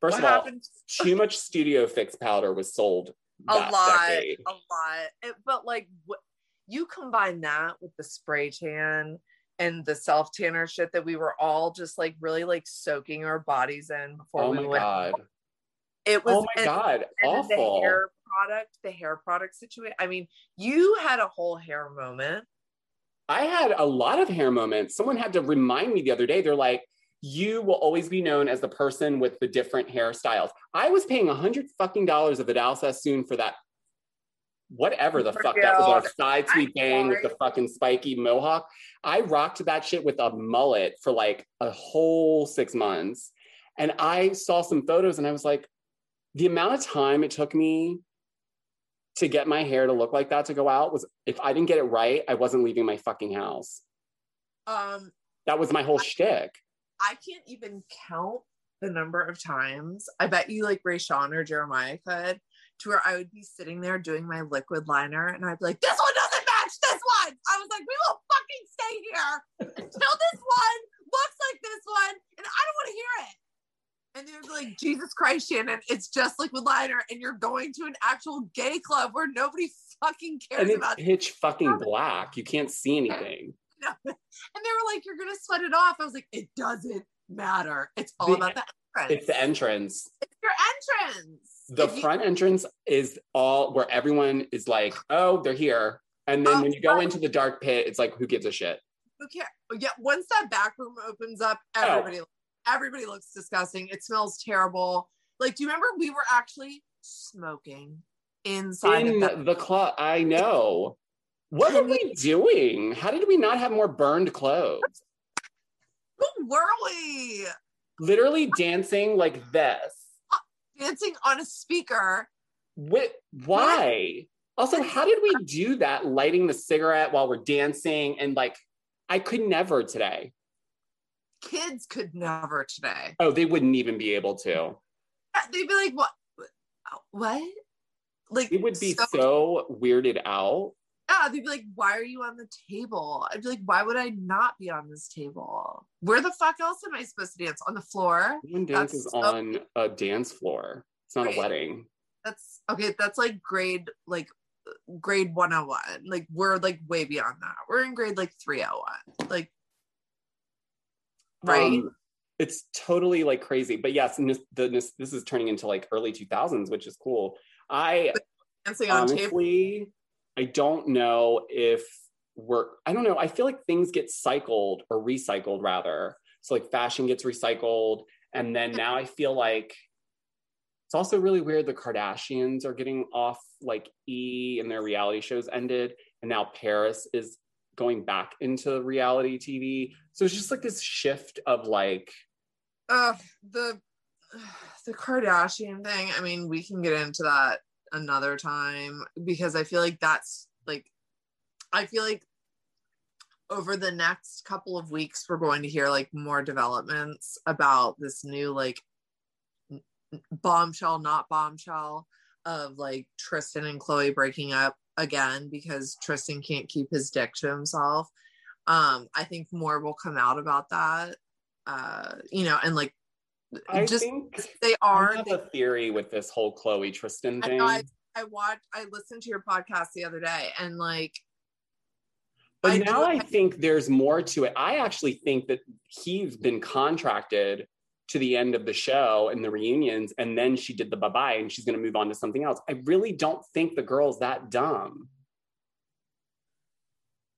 First what of all, too much Studio Fix powder was sold a lot, decade. a lot. It- but like, what you combine that with the spray tan and the self tanner shit that we were all just like really like soaking our bodies in before Oh we my went. god! It was Oh my and- god! and Awful. the hair product, the hair product situation. I mean, you had a whole hair moment. I had a lot of hair moments. Someone had to remind me the other day. They're like, "You will always be known as the person with the different hairstyles." I was paying a hundred fucking dollars of Vidal Sassoon for that. Whatever the fuck that was, our side sweep bang with the fucking spiky mohawk. I rocked that shit with a mullet for like a whole six months, and I saw some photos, and I was like, the amount of time it took me to get my hair to look like that to go out was if I didn't get it right, I wasn't leaving my fucking house. Um, That was my whole shtick. I can't even count the number of times. I bet you like Ray Sean or Jeremiah could, to where I would be sitting there doing my liquid liner and I'd be like, this one doesn't match this one. I was like, we will fucking stay here until this one looks like this one, and I don't want to hear it. And they'd be like, Jesus Christ, Shannon, it's just liquid liner, and you're going to an actual gay club where nobody fucking cares And it's about pitch fucking black. You can't see anything. no. And they were like, You're gonna sweat it off. I was like, It doesn't matter. It's all The- about the entrance. It's the entrance. It's your entrance. The If you- front entrance is all where everyone is like, oh, they're here. And then Oh, when you go right. into the dark pit, it's like, who gives a shit? who cares? Yeah, once that back room opens up, oh. everybody Oh. Everybody looks disgusting. It smells terrible. Like, do you remember we were actually smoking inside In of the club, I know. What were we doing? How did we not have more burned clothes? Who were we? Literally dancing like this. Uh, dancing on a speaker. Wh- why? Also, how did we do that? Lighting the cigarette while we're dancing, and like, I could never today. Kids could never today. Oh, they wouldn't even be able to. They'd be like, What? What? Like, It would be so weirded out. Yeah, they'd be like, "Why are you on the table?" I'd be like, "Why would I not be on this table? Where the fuck else am I supposed to dance? On the floor?" One That's dances so- on a dance floor. It's not Right. a wedding. That's okay. That's like grade like grade one hundred one. Like we're like way beyond that. We're in grade like three hundred one. Like right. Um, it's totally like crazy. But yes, this, the, this, this is turning into like early 2000s, which is cool. I Dancing on tape. I don't know if we're, I don't know. I feel like things get cycled or recycled rather. So like fashion gets recycled. And then now I feel like it's also really weird. The Kardashians are getting off like E and their reality shows ended. And now Paris is going back into reality TV. So it's just like this shift of like, uh the the Kardashian thing, I mean, we can get into that another time because I feel like that's like I feel like over the next couple of weeks we're going to hear like more developments about this new like bombshell not bombshell of like Tristan and Khloe breaking up again because Tristan can't keep his dick to himself. Um I think more will come out about that. Uh you know and like I just think they I are have they- a theory with this whole Khloe Tristan thing. know, I, I watched I listened to your podcast the other day and like But I now I think there's more to it. I actually think that he's been contracted to the end of the show and the reunions, and then she did the bye bye and she's going to move on to something else. I really don't think the girl's that dumb.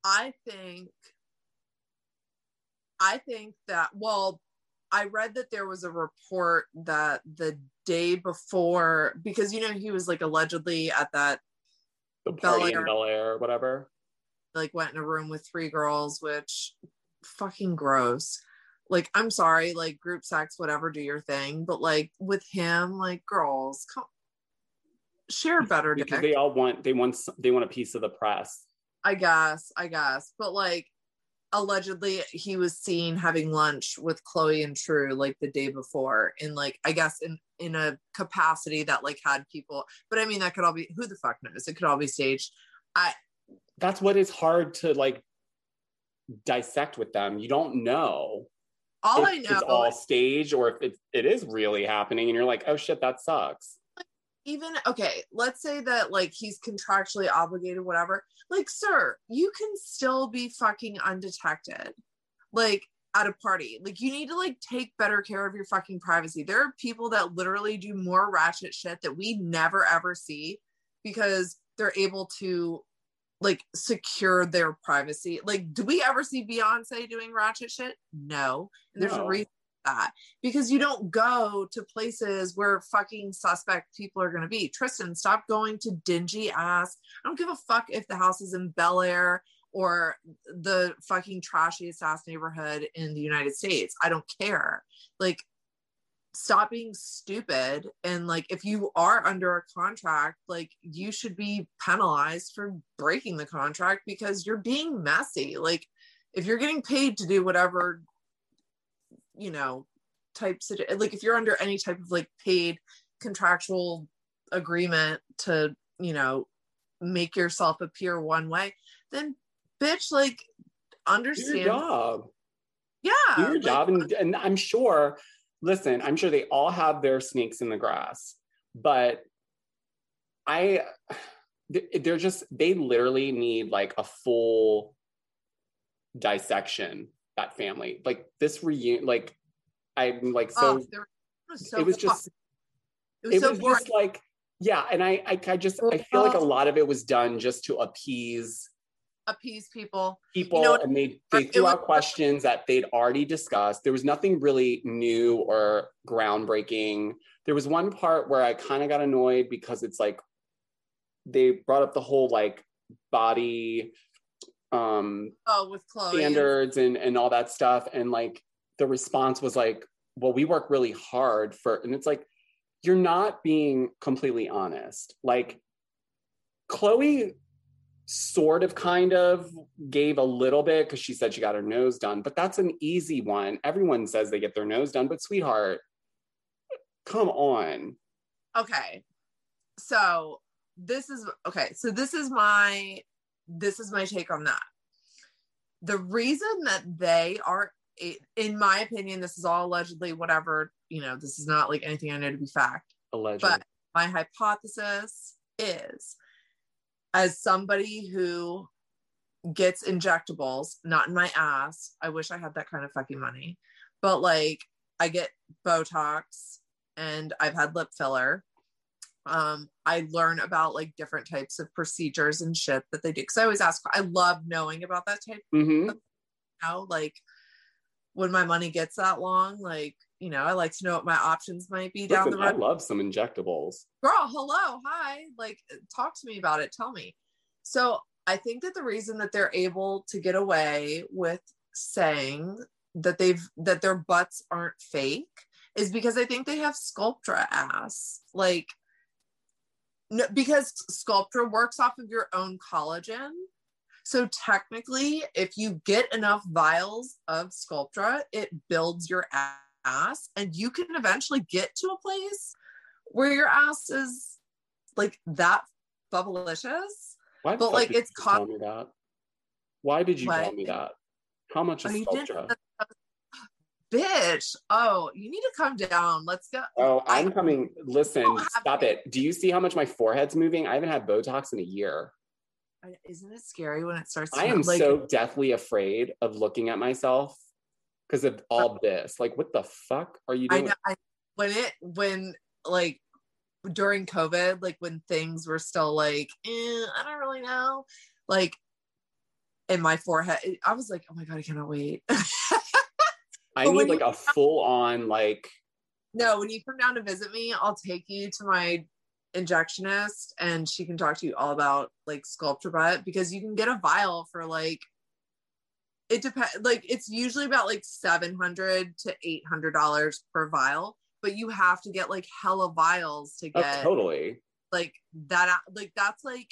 I think I think that well I read that there was a report that the day before because you know he was like allegedly at that The party Air. in Bel Air or whatever. like went in a room with three girls which fucking gross like i'm sorry like group sex whatever do your thing but like with him like girls come share better Because dick. they all want they want they want a piece of the press. I guess, I guess. But like allegedly he was seen having lunch with Khloe and True like the day before in like I guess in in a capacity that like had people but I mean that could all be who the fuck knows it could all be staged I That's what is hard to like dissect with them. You don't know all I know it's all staged or if it, it is really happening and you're like, oh shit, that sucks. even okay let's say that like he's contractually obligated whatever. Like sir you can still be fucking undetected like at a party. Like you need to like take better care of your fucking privacy. There are people that literally do more ratchet shit that we never ever see because they're able to like secure their privacy like do we ever see beyonce doing ratchet shit no and there's No. a reason for that because you don't go to places where fucking suspect people are going to be. Tristan, stop going to dingy ass. I don't give a fuck if the house is in Bel Air or the fucking trashiest ass neighborhood in the United States. I don't care. Like, stop being stupid. And like, if you are under a contract, like, you should be penalized for breaking the contract because you're being messy. Like, if you're getting paid to do whatever you know types of like if you're under any type of like paid contractual agreement to you know make yourself appear one way then bitch like Do your understand job. yeah Do your like, job. And, uh and I'm sure, listen, I'm sure they all have their snakes in the grass, but I, they're just, they literally need like a full dissection, that family. Like this reunion, like, I'm like, so oh, it was so it was just it was it so was just like yeah and I, I i just i feel like a lot of it was done just to appease appease people. People know, and they they threw was- out questions that they'd already discussed. There was nothing really new or groundbreaking. There was one part where i kind of got annoyed because it's like they brought up the whole like body um oh with khloe standards and and all that stuff. And like the response was like well we work really hard for and it's like you're not being completely honest. Like khloe sort of kind of gave a little bit because she said she got her nose done but that's an easy one. Everyone says they get their nose done but sweetheart come on. Okay. So this is okay so this is my this is my take on that. The reason that they are in my opinion this is all allegedly whatever you know this is not like anything i know to be fact allegedly but my hypothesis is as somebody who gets injectables not in my ass i wish i had that kind of fucking money but like I get Botox and I've had lip filler. Um, I learn about like different types of procedures and shit that they do. Cause I always ask, I love knowing about that type hmm you know, like when my money gets that long, like, you know, I like to know what my options might be down the road. I love some injectables. Girl, hello, hi. Like, talk to me about it. Tell me. So I think that the reason that they're able to get away with saying that they've that their butts aren't fake is because I think they have Sculptra ass. Like no, because Sculptra works off of your own collagen. So technically, if you get enough vials of Sculptra, it builds your ass and you can eventually get to a place where your ass is like that bubblicious. Why But, like, did it's tell me that? Why did you What? tell me that? How much is Sculptra? Bitch. Oh, you need to come down. Let's go. Oh, I- I'm coming. Listen, stop to- it. Do you see how much my forehead's moving? I haven't had Botox in a year. I- Isn't it scary when it starts? I am like, so deathly afraid of looking at myself because of all this. Like, what the fuck are you I doing? know. I, when it when like during COVID, like when things were still like, eh, I don't really know, like in my forehead, I was like, oh my god, I cannot wait. I need like a full on like. no, when you come down to visit me, I'll take you to my injectionist and she can talk to you all about like Sculptra butt because you can get a vial for like it depends like it's usually about like 700 to 800 dollars per vial but you have to get like hella vials to Oh, get totally. like that like that's like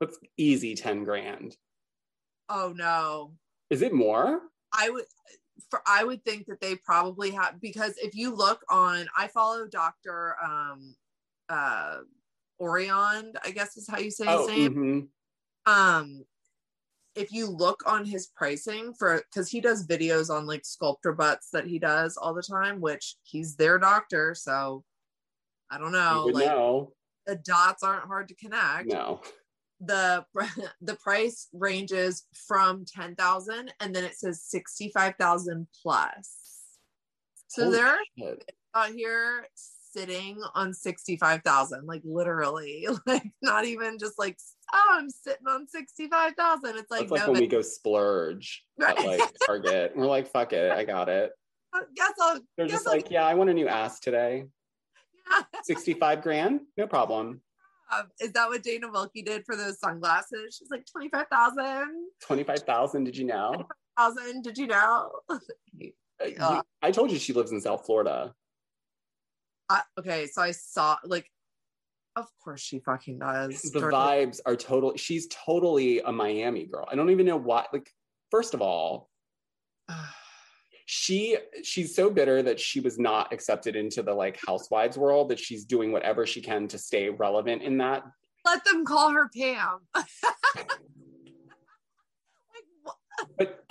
That's easy 10 grand. oh no Is it more? I would for I would think that they probably have because if you look on I follow Dr. um uh Ourian, I guess is how you say his Oh, name. mhm. Um if you look on his pricing for because he does videos on like Sculptra butts that he does all the time, which he's their doctor, so I don't know. Like know. the dots aren't hard to connect. No. the the price ranges from 10,000 and then it says 65,000 plus. So Holy they're shit. out here sitting on 65,000 like literally like not even just like oh I'm sitting on 65,000 it's like That's like no when we go splurge at like Target. We're like, fuck it, I got it. guess I'll They're guess just I'll like, yeah, I want a new ass today. Yeah. 65 grand? No problem. have- is that what Dana Wilkey did for those sunglasses she's like 25,000 25,000, did you know? 1,000 did you know Uh. I told you she lives in South Florida. I, okay, so I saw like, of course she fucking does. The Jordan. vibes are totally, she's totally a Miami girl. I don't even know why. Like, first of all, she she's so bitter that she was not accepted into the like housewives world that she's doing whatever she can to stay relevant in that Let them call her Pam.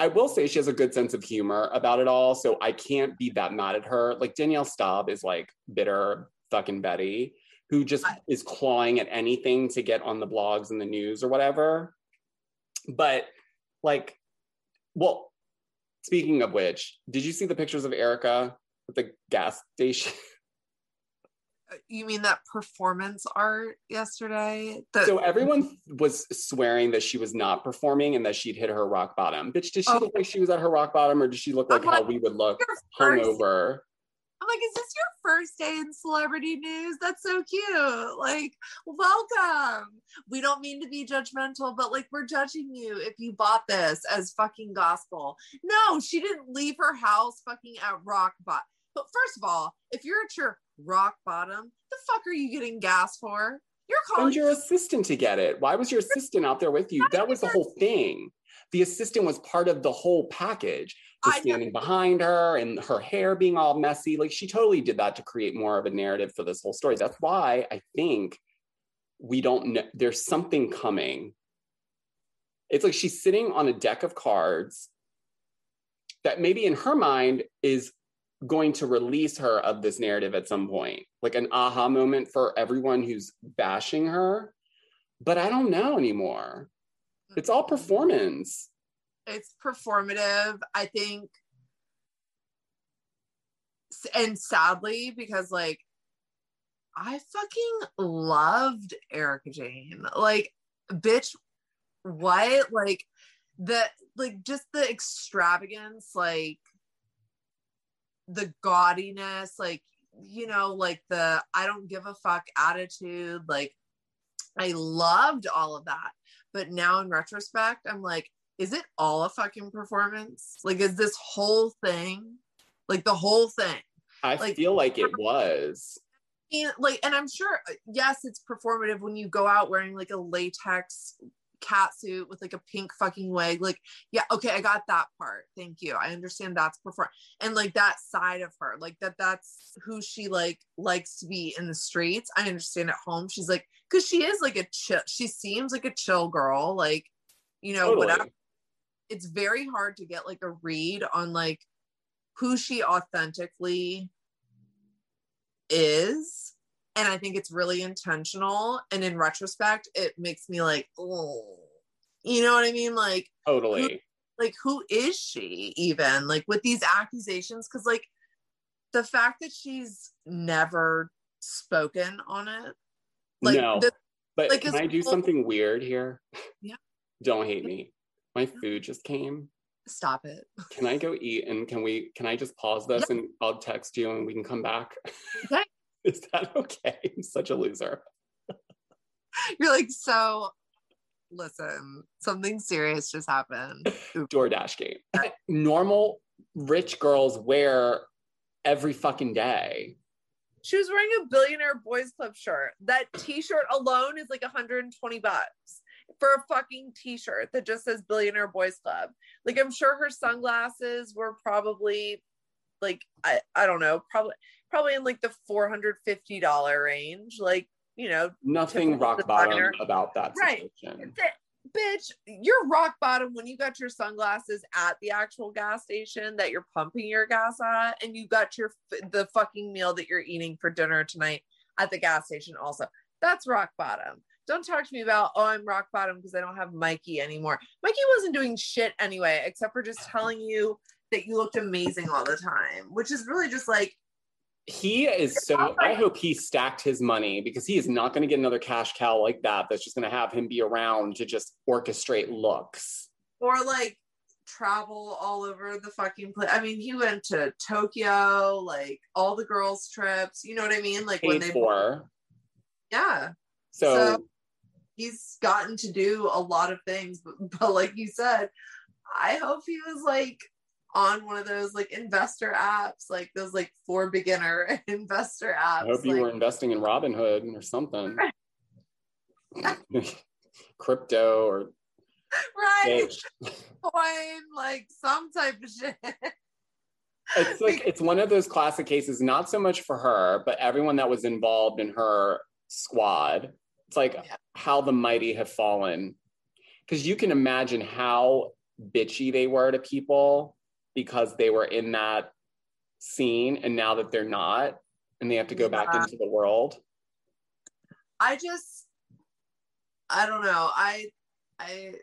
like, what? but i will say she has a good sense of humor about it all so i can't be that mad at her like danielle staub is like bitter fucking betty who just I- is clawing at anything to get on the blogs and the news or whatever but like well speaking of which did you see the pictures of erika at the gas station Uh, you mean that performance art yesterday? The, So everyone was swearing that she was not performing and that she'd hit her rock bottom. Bitch, did she Oh. look like she was at her rock bottom or did she look like I'm how like, we would look hungover? I'm like, is this your first day in celebrity news? That's so cute. Like, welcome. We don't mean to be judgmental, but like, we're judging you if you bought this as fucking gospel. No, she didn't leave her house fucking at rock bottom. But first of all, if you're at your rock bottom, the fuck are you getting gas for? You're calling Send your assistant to get it. Why was your assistant out there with you? That was the whole thing. The assistant was part of the whole package. Just standing behind her and her hair being all messy. Like she totally did that to create more of a narrative for this whole story. That's why I think we don't know. There's something coming. It's like she's sitting on a deck of cards that maybe in her mind is going to release her of this narrative at some point, like an aha moment for everyone who's bashing her. But I don't know anymore. It's all performance. it's performative. I think and sadly because like I fucking loved Erika Jayne. Like, bitch, what? Like the like just the extravagance, like the gaudiness, like you know, like the I don't give a fuck attitude. Like I loved all of that. But now in retrospect, I'm like, is it all a fucking performance? Like, is this whole thing like the whole thing? I Like- feel like it was. And, like, and I'm sure, uh, yes, it's performative when you go out wearing like a latex cat suit with like a pink fucking wig. Like, yeah, okay, I got that part. Thank you. I understand that's perform and like that side of her, like that. That's who she like likes to be in the streets. I understand at home. She's like, because she is like a chill. She seems like a chill girl. Like, you know, Totally. whatever. It's very hard to get like a read on like who she authentically is and i think it's really intentional and in retrospect it makes me like oh you know what i mean like Totally. like who is she even like with these accusations because like the fact that she's never spoken on it like no. but like, can I do something weird here? Yeah. Don't hate me. My food just came. stop it Can I go eat and can we can I just pause this and I'll text you and we can come back? Okay. Is that okay? I'm such a loser. you're like so listen something serious just happened DoorDash game. Normal rich girls wear every fucking day. She was wearing a billionaire boys club shirt. That t-shirt alone is like 120 bucks for a fucking t-shirt that just says billionaire boys club. Like I'm sure her sunglasses were probably like I, I don't know, probably probably in like the $450 range. Like, you know, Nothing rock bottom designer. about that Right. situation. bitch, you're rock bottom when you got your sunglasses at the actual gas station that you're pumping your gas at, and you got your the fucking meal that you're eating for dinner tonight at the gas station. Also, that's rock bottom. Don't talk to me about oh I'm rock bottom because I don't have Mikey anymore. Mikey wasn't doing shit anyway, except for just telling you that you looked amazing all the time, which is really just like He is so. I hope he stacked his money because he is not going to get another cash cow like that. That's just going to have him be around to just orchestrate looks. or like travel all over the fucking place. I mean, he went to Tokyo, like all the girls' trips. You know what I mean? Like when they, for. yeah, So, So- he's gotten to do a lot of things. But, but like you said, I hope he was like on one of those like investor apps, like those like for beginner investor apps. I hope you like, were investing in Robinhood or something. Crypto or right, coin, like some type of shit. It's like it's one of those classic cases, not so much for her, but everyone that was involved in her squad. It's like Yeah. how the mighty have fallen. Because you can imagine how bitchy they were to people because they were in that scene and now that they're not and they have to go back Yeah. into the world. I just I don't know. I I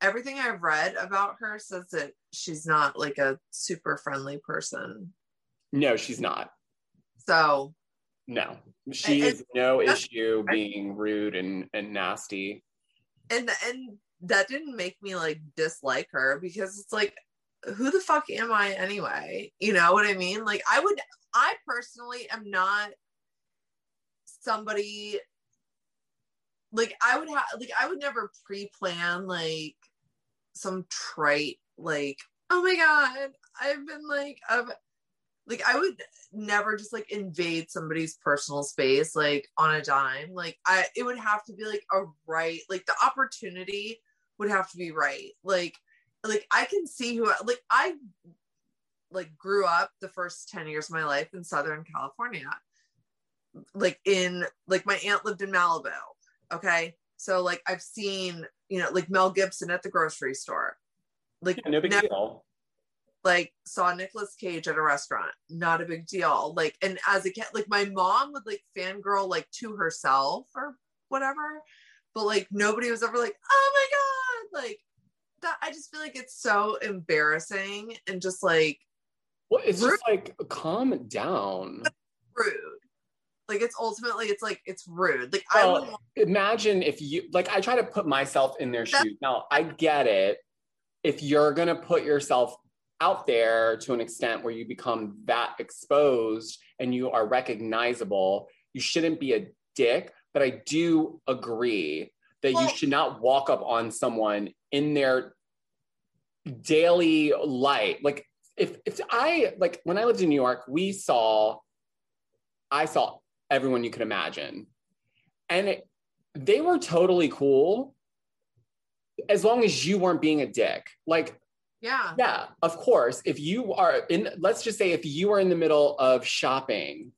everything I've read about her says that she's not like a super friendly person. No, she's not. So No. She has no issue being rude and, and nasty. and and that didn't make me like dislike her because it's like who the fuck am I anyway? You know what I mean? Like I would I personally am not somebody like I would have like I would never pre-plan like some trite like oh my god I've been like I've like I would never just like invade somebody's personal space like on a dime like I it would have to be like a right like the opportunity would have to be right like like I can see who like I like grew up the first 10 years of my life in Southern California like in like my aunt lived in Malibu okay so like I've seen you know like Mel Gibson at the grocery store like No big never- deal. like saw Nicolas Cage at a restaurant, not a big deal. Like, and as a kid, like my mom would like fangirl like to herself or whatever, but like nobody was ever like, oh my god, like that. I just feel like it's so embarrassing and just like Well, it's just like calm down. rude. Like it's ultimately it's like it's rude. Like I Well, would imagine if you like I try to put myself in their shoes. Now I get it. If you're gonna put yourself out there to an extent where you become that exposed and you are recognizable, you shouldn't be a dick. But I do agree that you should not walk up on someone in their daily life. Like if if I like when I lived in New York, we saw I saw everyone you could imagine. And it, they were totally cool as long as you weren't being a dick. Like, yeah. yeah, of course, if you are in, let's just say if you are in the middle of shopping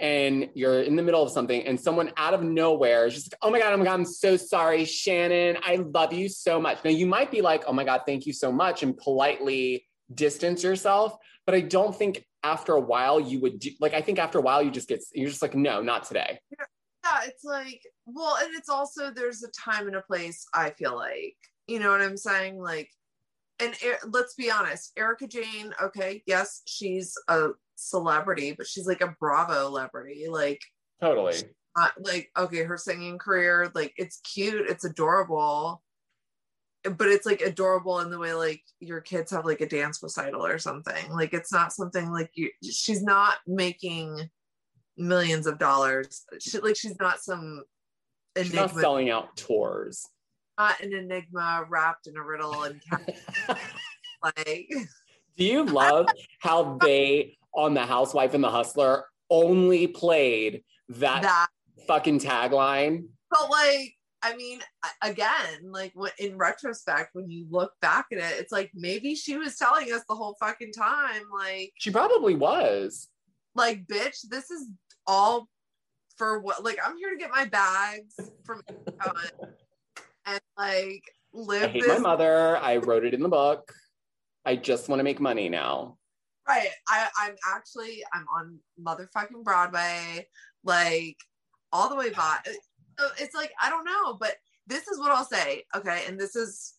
and you're in the middle of something and someone out of nowhere is just, oh my God, oh my God, I'm so sorry, Shannon. I love you so much. Now, you might be like, oh my God, thank you so much, and politely distance yourself. But I don't think after a while you would do, like, I think after a while you just get, you're just like, no, not today. Yeah, it's like, well, and it's also there's a time and a place, I feel like. You know what I'm saying? Like, and Er- let's be honest, Erika Jayne, okay, yes, she's a celebrity, but she's like a Bravo celebrity. Like, Totally. uh, like, okay, her singing career, like, it's cute, it's adorable, but it's like adorable in the way like your kids have like a dance recital or something. Like, it's not something like you, she's not making millions of dollars. She, like, she's not some She's not selling out tours. Not an enigma wrapped in a riddle and like, Do you love how they on The Housewife and the Hustler only played that, that. fucking tagline? But like, I mean, again, like in retrospect, when you look back at it, it's like maybe she was telling us the whole fucking time, like, She probably was. like, bitch, this is all for what? Like, I'm here to get my bags from and like I hate this my mother. I wrote it in the book. I just want to make money now. right. I, I'm actually I'm on motherfucking Broadway, like all the way by. So it's like I don't know, but this is what I'll say. Okay, and this is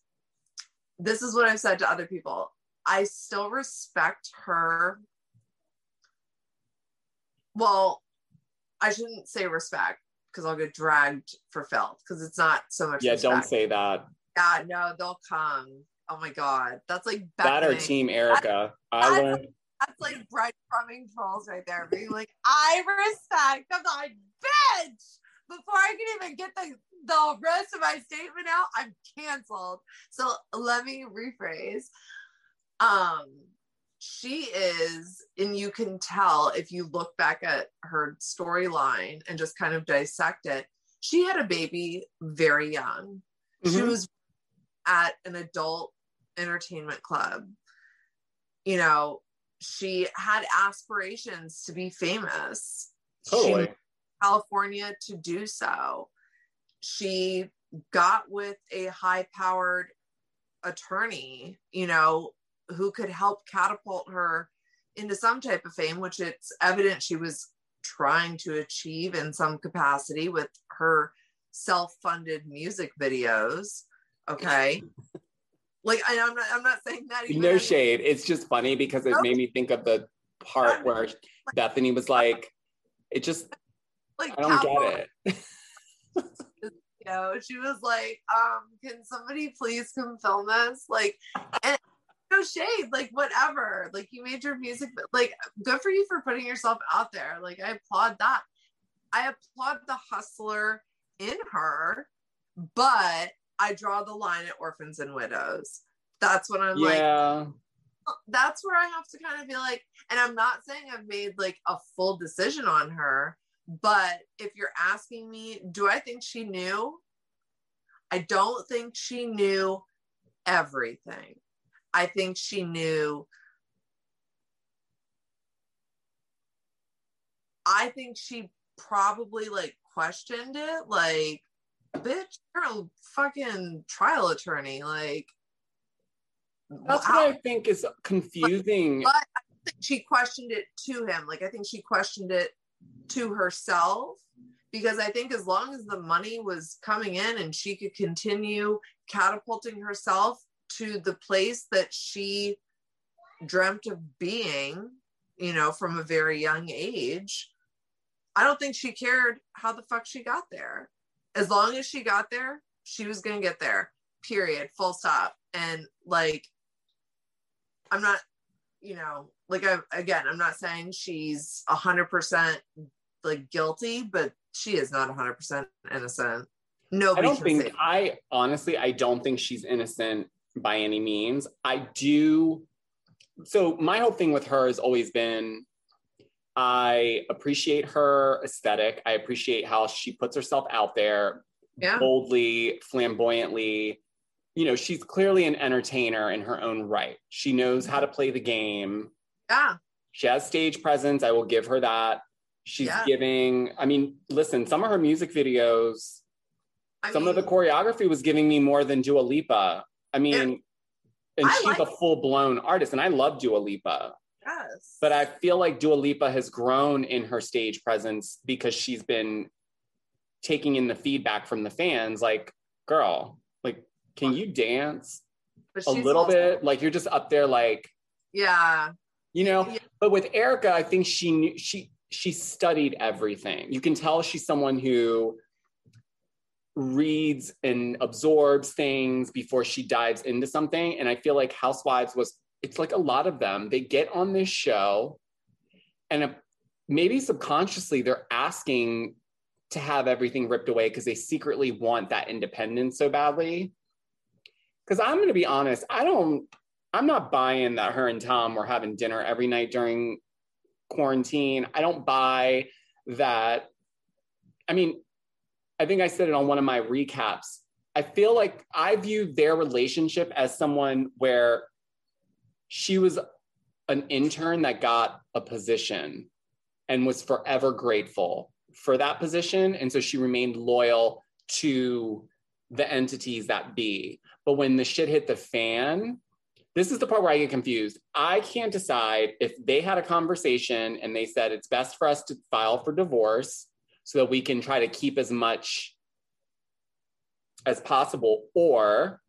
this is what I've said to other people. I still respect her. Well, I shouldn't say respect because I'll get dragged for filth because it's not so much. Yeah, respect. don't say that. Yeah, no, they'll come. Oh my god, that's like That or beckoning. Team Erika. I that's- learned. That's like breadcrumbing trolls right there, being like, I respect. I'm like, bitch. Before I can even get the the rest of my statement out, I'm canceled. So let me rephrase. Um, she is, and you can tell if you look back at her storyline and just kind of dissect it. She had a baby very young. She Mhm. was at an adult entertainment club. You know, she had aspirations to be famous. Totally. to California to do so. She got with a high powered attorney, you know, who could help catapult her into some type of fame, which it's evident she was trying to achieve in some capacity with her self funded music videos. Okay. Like I, I'm not I'm not saying that even No shade. It's just funny because it No. made me think of the part where Bethany was like, it just, like I don't get it. you know she was like um can somebody please come film this like and no shade like whatever like you made your music but like good for you for putting yourself out there like i applaud that i applaud the hustler in her but i draw the line at orphans and widows that's what i'm like yeah. that's where I have to kind of be like, and I'm not saying I've made like a full decision on her, but if you're asking me, do I think she knew? I don't think she knew everything. I think she knew. I think she probably like questioned it, like, bitch, you're a fucking trial attorney. Like, That's wow what I think is confusing. but I think she questioned it to him. Like I think she questioned it to herself because I think as long as the money was coming in and she could continue catapulting herself to the place that she dreamt of being, you know, from a very young age. I don't think she cared how the fuck she got there. As long as she got there, she was going to get there. Period. Full stop. And like I'm not, you know, like I again, I'm not saying she's a hundred percent like guilty, but she is not a hundred percent innocent. No, I don't think I honestly I don't think she's innocent by any means. I do so my whole thing with her has always been I appreciate her aesthetic. I appreciate how she puts herself out there yeah. boldly, flamboyantly. You know, she's clearly an entertainer in her own right. She knows how to mm-hmm. play the game. Yeah. She has stage presence. I will give her that. She's yeah. giving, I mean, listen, some of her music videos, I some mean, of the choreography was giving me more than Dua Lipa. I mean, and she's like a full blown artist, and I love Dua Lipa. Yes. But I feel like Dua Lipa has grown in her stage presence because she's been taking in the feedback from the fans. Like, girl, like, can you dance a little also- bit? Like, you're just up there, like, yeah, you know. Yeah. But with Erika, I think she knew she she studied everything. You can tell she's someone who reads and absorbs things before she dives into something. And I feel like Housewives was, it's like a lot of them, they get on this show and maybe subconsciously they're asking to have everything ripped away because they secretly want that independence so badly. Because I'm going to be honest, I don't, I'm not buying that her and Tom were having dinner every night during quarantine. I don't buy that. I mean, I think I said it on one of my recaps. I feel like I view their relationship as someone where she was an intern that got a position and was forever grateful for that position. And so she remained loyal to the entities that be. But when the shit hit the fan, this is the part where I get confused. I can't decide if they had a conversation and they said it's best for us to file for divorce so that we can try to keep as much as possible, or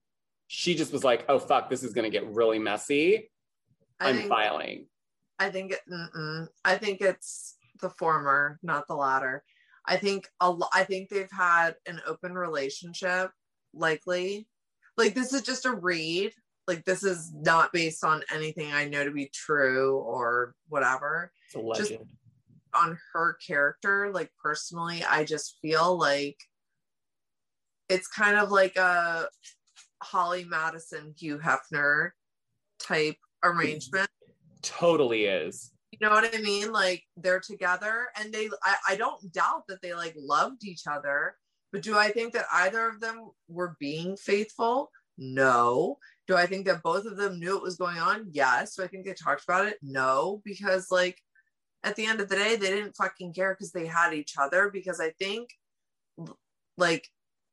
she just was like, oh, fuck, this is going to get really messy. I'm think, filing. I think, I think it's the former, not the latter. I think a lo- I think they've had an open relationship, likely. Like this is just a read like this is not based on anything I know to be true or whatever. It's a legend. Just on her character, like personally, I just feel like it's kind of like a Holly Madison, Hugh Hefner type arrangement. Totally is. You know what I mean? Like they're together and they I, I don't doubt that they like loved each other, but do I think that either of them were being faithful? No. Do I think that both of them knew it was going on? Yes. Do I think they talked about it? No, because like at the end of the day, they didn't fucking care because they had each other. Because I think like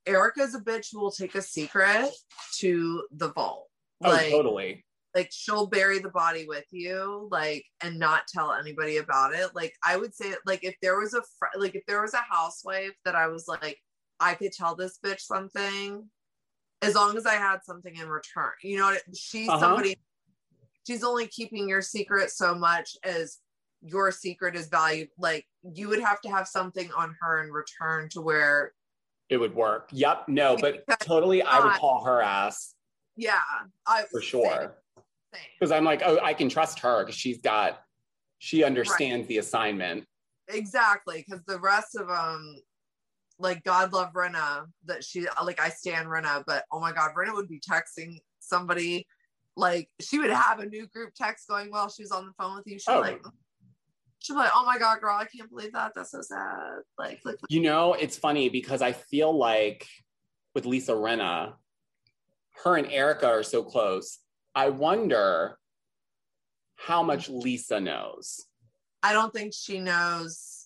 Erika's a bitch who will take a secret to the vault. Oh, like, totally. Like she'll bury the body with you, like, and not tell anybody about it. Like, I would say, like, if there was a fr- like, if there was a housewife that I was like, I could tell this bitch something, as long as I had something in return. You know, she's uh-huh. somebody, she's only keeping your secret so much as your secret is valued. Like you would have to have something on her in return to where it would work. Yep. No, but totally, I would call her ass. Yeah. I, for sure. Because I'm like, oh, I can trust her because she's got, she understands right. the assignment. Exactly. Because the rest of them, like God love Rinna that she like I stand Rinna, but oh my God, Rinna would be texting somebody like she would have a new group text going while she was on the phone with you. She's oh. like, she's like, oh my God, girl, I can't believe that. That's so sad. Like, like you know, it's funny because I feel like with Lisa Rinna, her and Erika are so close. I wonder how much Lisa knows. I don't think she knows.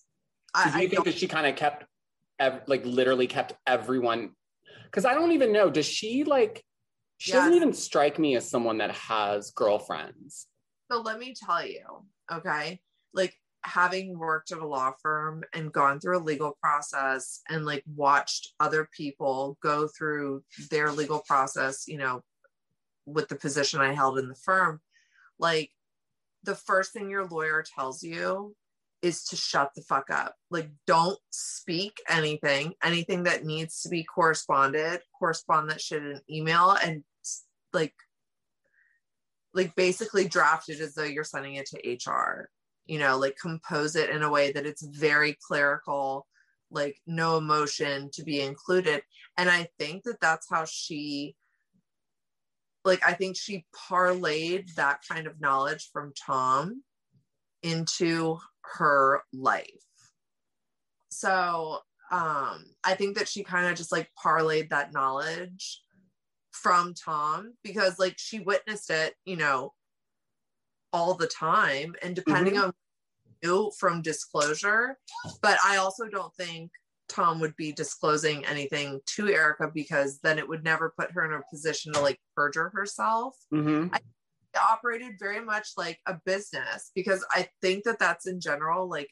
I, do you I think that she kind of kept ev- like literally kept everyone because I don't even know. Does she like? She yes. doesn't even strike me as someone that has girlfriends. So let me tell you, okay, like having worked at a law firm and gone through a legal process and like watched other people go through their legal process, you know, with the position I held in the firm, like the first thing your lawyer tells you is to shut the fuck up. Like, don't speak anything, anything that needs to be corresponded, correspond that shit in email and like, like basically draft it as though you're sending it to HR, you know, like compose it in a way that it's very clerical, like no emotion to be included. And I think that that's how she, like, I think she parlayed that kind of knowledge from Tom into her life. So um, I think that she kind of just like parlayed that knowledge from Tom because like she witnessed it, you know, all the time. And depending mm-hmm. on you from disclosure, but I also don't think Tom would be disclosing anything to Erika because then it would never put her in a position to like perjure herself. Mm-hmm. I operated very much like a business because I think that that's in general like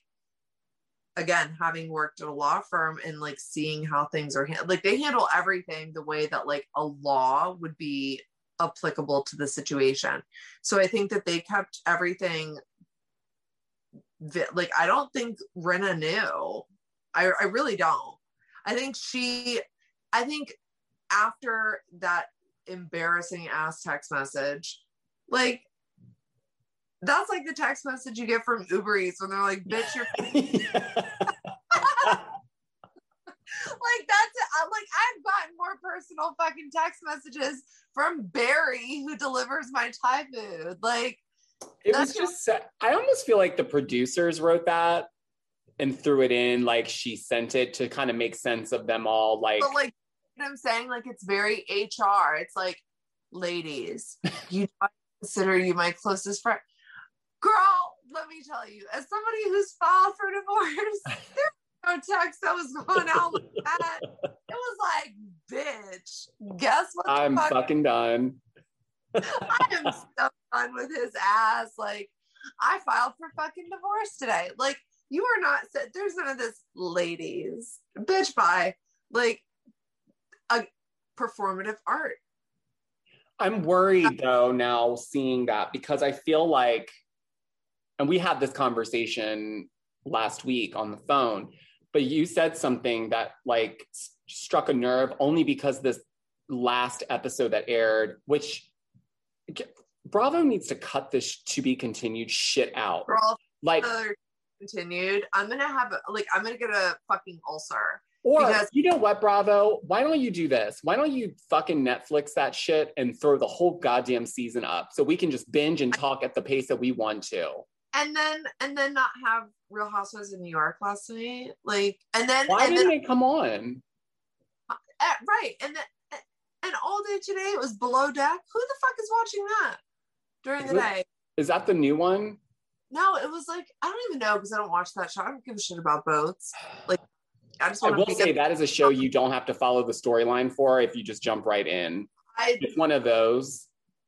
again having worked at a law firm and like seeing how things are handled like they handle everything the way that like a law would be applicable to the situation so i think that they kept everything like i don't think Rinna knew i i really don't i think she i think after that embarrassing ass text message like that's like the text message you get from Uber Eats when they're like, bitch, you're like that's like I've gotten more personal fucking text messages from Barry who delivers my Thai food. Like it was just I almost feel like the producers wrote that and threw it in like she sent it to kind of make sense of them all like but like I'm saying like it's very HR. It's like ladies, you consider you my closest friend. Girl, let me tell you, as somebody who's filed for divorce, there's no text that was going out like that. It was like, bitch, guess what? I'm fuck- fucking done. I am so done with his ass. Like, I filed for fucking divorce today. Like, you are not, there's none of this, ladies. Bitch, bye. Like, a performative art. I'm worried though now seeing that because I feel like, and we had this conversation last week on the phone, but you said something that like struck a nerve only because this last episode that aired, which Bravo needs to cut this to be continued shit out. Girl, like continued. I'm gonna have like I'm gonna get a fucking ulcer or because- you know what, Bravo? Why don't you do this? Why don't you fucking Netflix that shit and throw the whole goddamn season up so we can just binge and talk at the pace that we want to. And then and then not have Real Housewives in New York last night, like, and then why and didn't then, they come on? Uh, right, and then and all day today it was Below Deck. Who the fuck is watching that during is the it, day? Is that the new one? No, it was like I don't even know because I don't watch that show. I don't give a shit about boats. Like I just I will say that is a show you don't have to follow the storyline for if you just jump right in. I, it's one of those.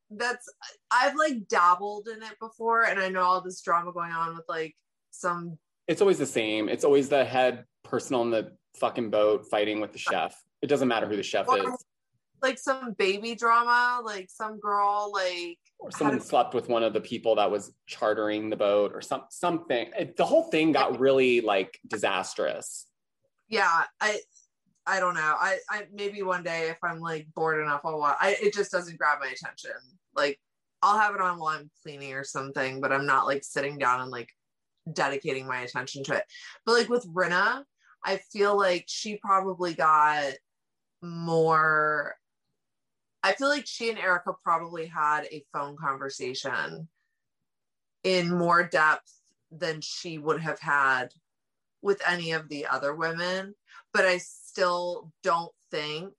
That's I've like dabbled in it before, and I know all this drama going on with like some. It's always the same. It's always the head person on the fucking boat fighting with the chef. It doesn't matter who the chef is. Like some baby drama, like some girl, like or someone to- slept with one of the people that was chartering the boat, or some something. It, the whole thing got really like disastrous yeah, I I don't know. I I maybe one day if I'm like bored enough, I'll watch. I, it just doesn't grab my attention. Like I'll have it on while I'm cleaning or something, but I'm not like sitting down and like dedicating my attention to it. But like with Rinna, I feel like she probably got more. I feel like she and Erika probably had a phone conversation in more depth than she would have had with any of the other women, but I still don't think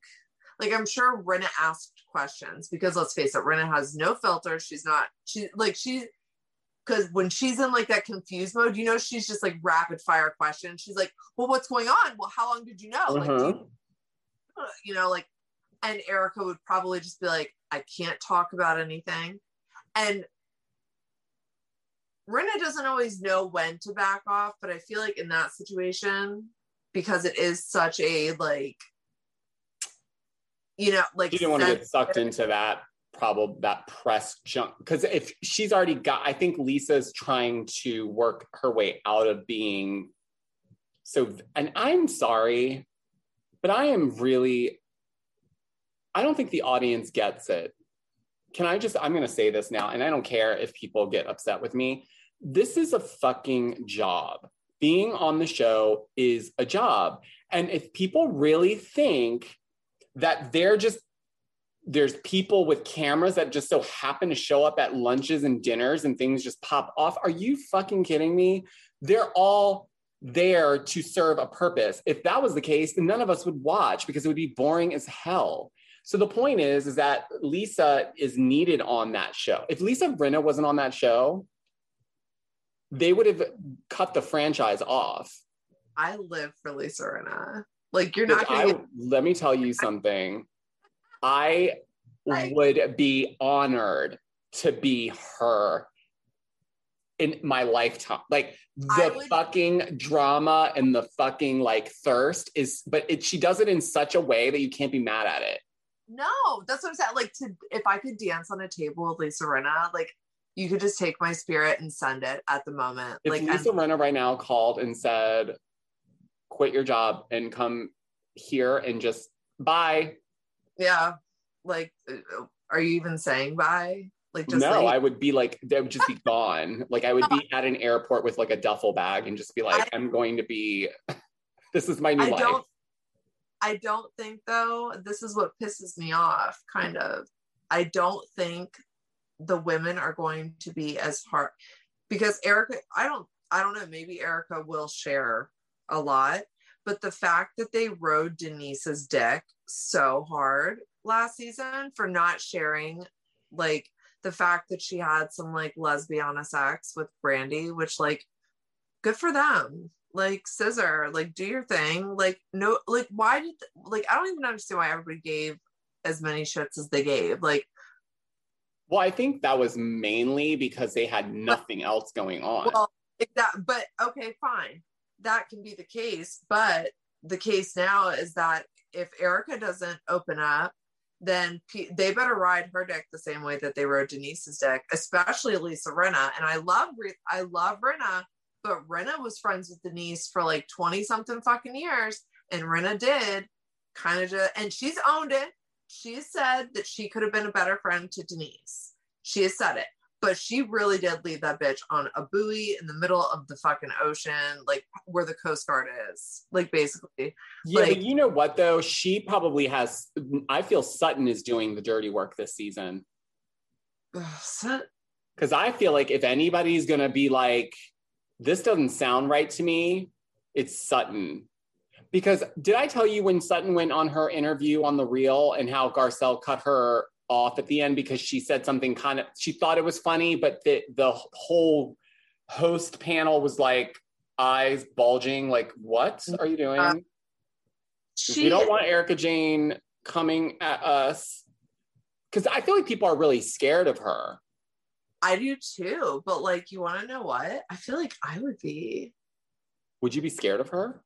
like I'm sure Rinna asked questions because let's face it, Rinna has no filter. She's not she like she because when she's in like that confused mode, you know, she's just like rapid fire questions. She's like, Well, what's going on? Well, how long did you know? Like, you, uh, you know, like, and Erika would probably just be like, I can't talk about anything. And Rinna doesn't always know when to back off, but I feel like in that situation, because it is such a like, you know, like you didn't want to get sucked into that problem, that press jump because if she's already got i think lisa's trying to work her way out of being so and i'm sorry but i am really i don't think the audience gets it can i just i'm going to say this now and i don't care if people get upset with me this is a fucking job being on the show is a job and if people really think that they're just there's people with cameras that just so happen to show up at lunches and dinners and things just pop off. Are you fucking kidding me? They're all there to serve a purpose. If that was the case, then none of us would watch because it would be boring as hell. So the point is, is that Lisa is needed on that show. If Lisa Rinna wasn't on that show, they would have cut the franchise off. I live for Lisa Rinna. Like you're not. I, get- let me tell you something. I would be honored to be her in my lifetime. Like the would, fucking drama and the fucking like thirst is, but it, she does it in such a way that you can't be mad at it. No, that's what I'm saying. Like to if I could dance on a table with Lisa Rinna, like you could just take my spirit and send it at the moment. If like Lisa Rinna right now called and said, "Quit your job and come here and just bye," Yeah. Like, uh, are you even saying bye? Like, just no, I would be like, they would just be gone. Like, I would be at an airport with like a duffel bag and just be like, I, am going to be, this is my new I life. Don't, I don't think though, this is what pisses me off, kind of. I don't think the women are going to be as hard because Erika, I don't, I don't know, maybe Erika will share a lot, but the fact that they rode Denise's dick so hard last season for not sharing like the fact that she had some like lesbiana sex with Brandi, which like good for them. Like scissor, like do your thing. Like no like why did like I don't even understand why everybody gave as many shits as they gave. Like well, I think that was mainly because they had nothing but, else going on. Well, that, but okay, fine. That can be the case. But the case now is that if erika doesn't open up, then P- they better ride her dick the same way that they rode Denise's dick, especially Lisa Rinna. And I love I love Rinna, but Rinna was friends with Denise for like 20 something fucking years. And Rinna did kind of just, and she's owned it. She said that she could have been a better friend to Denise. She has said it but she really did leave that bitch on a buoy in the middle of the fucking ocean, like where the Coast Guard is, like basically. Yeah, like, but you know what though? She probably has. I feel Sutton is doing the dirty work this season. Because I feel like if anybody's gonna be like, this doesn't sound right to me, it's Sutton. Because did I tell you when Sutton went on her interview on the Real and how Garcelle cut her off at the end because she said something kind of she thought it was funny, but the the whole host panel was like eyes bulging, like, what are you doing? Uh, she, we don't want Erika Jayne coming at us. Cause I feel like people are really scared of her. I do too, but like you want to know what? I feel like I would be. Would you be scared of her?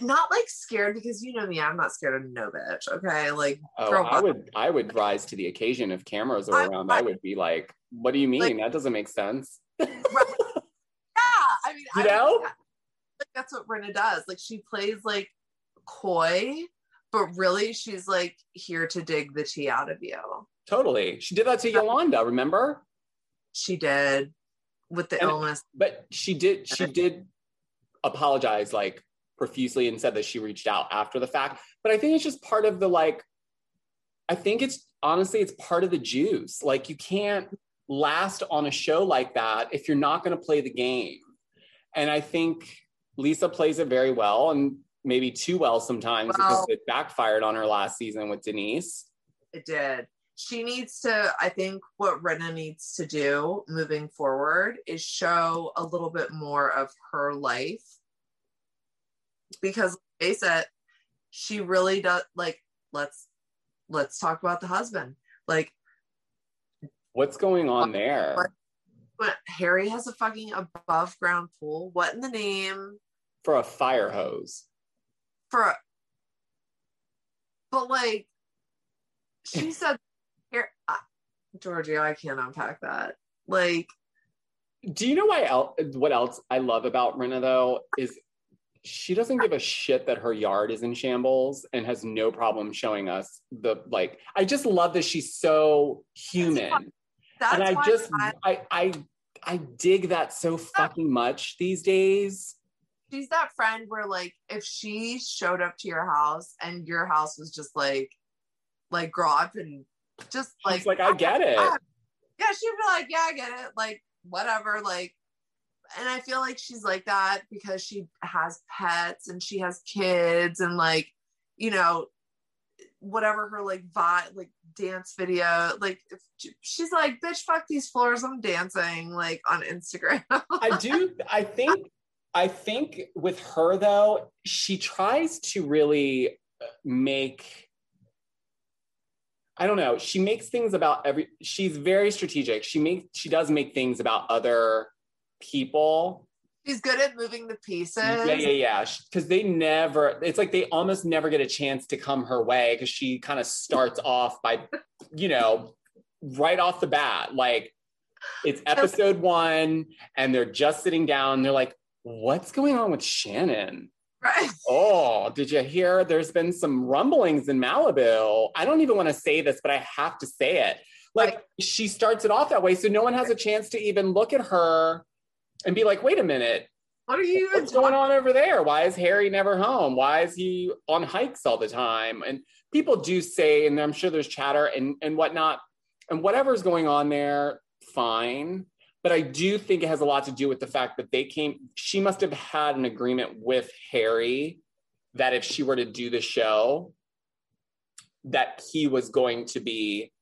not like scared because you know me, I'm not scared of no bitch. Okay, like oh, I would, I would rise to the occasion if cameras are around. I, I would be like, "What do you mean? Like, that doesn't make sense." yeah, I mean, you I know, like that's what Rinna does. Like she plays like coy, but really she's like here to dig the tea out of you. Totally, she did that to Yolanda. Remember? She did with the and, illness, but she did. She did apologize like profusely and said that she reached out after the fact. But I think it's just part of the like, I think it's honestly, it's part of the juice. Like, you can't last on a show like that if you're not going to play the game. And I think Lisa plays it very well and maybe too well sometimes well, because it backfired on her last season with Denise. It did. She needs to, I think what Rinna needs to do moving forward is show a little bit more of her life because face it, she really does like let's let's talk about the husband. Like what's going on there? What, what, Harry has a fucking above ground pool. What in the name? For a fire hose. For a but like she said here uh, Georgie, I can't unpack that. Like, Do you know why? El- what else I love about Rinna though is she doesn't give a shit that her yard is in shambles and has no problem showing us the like. I just love that she's so human, that's and I just I- I I I dig that so fucking much these days. she's that friend where like if she showed up to your house and your house was just like like grow up and just like like, I oh get it. yeah she'd be like yeah i get it like whatever like and i feel like she's like that because she has pets and she has kids and like you know whatever her like vibe like dance video like if she's like bitch fuck these floors i'm dancing like on instagram I do. I think. I think with her though, she tries to really uh, make. I don't know. She makes things about every. She's very strategic. She makes. She does make things about other people. she's good at moving the pieces Yeah, yeah, yeah. Because they never. It's like they almost never get a chance to come her way because she kind of starts off by, you know, right off the bat, like it's episode one, and they're just sitting down. They're like, "What's going on with Shannon?" Right Oh, did you hear? There's been some rumblings in Malibu. I don't even want to say this, but I have to say it. Like she starts it off that way, so no one has a chance to even look at her and be like, "Wait a minute, what are you what's going on over there? Why is Harry never home? Why is he on hikes all the time?" And people do say, and I'm sure there's chatter and and whatnot, and whatever's going on there, fine. But I do think it has a lot to do with the fact that they came. She must have had an agreement with Harry that if she were to do the show, that he was going to be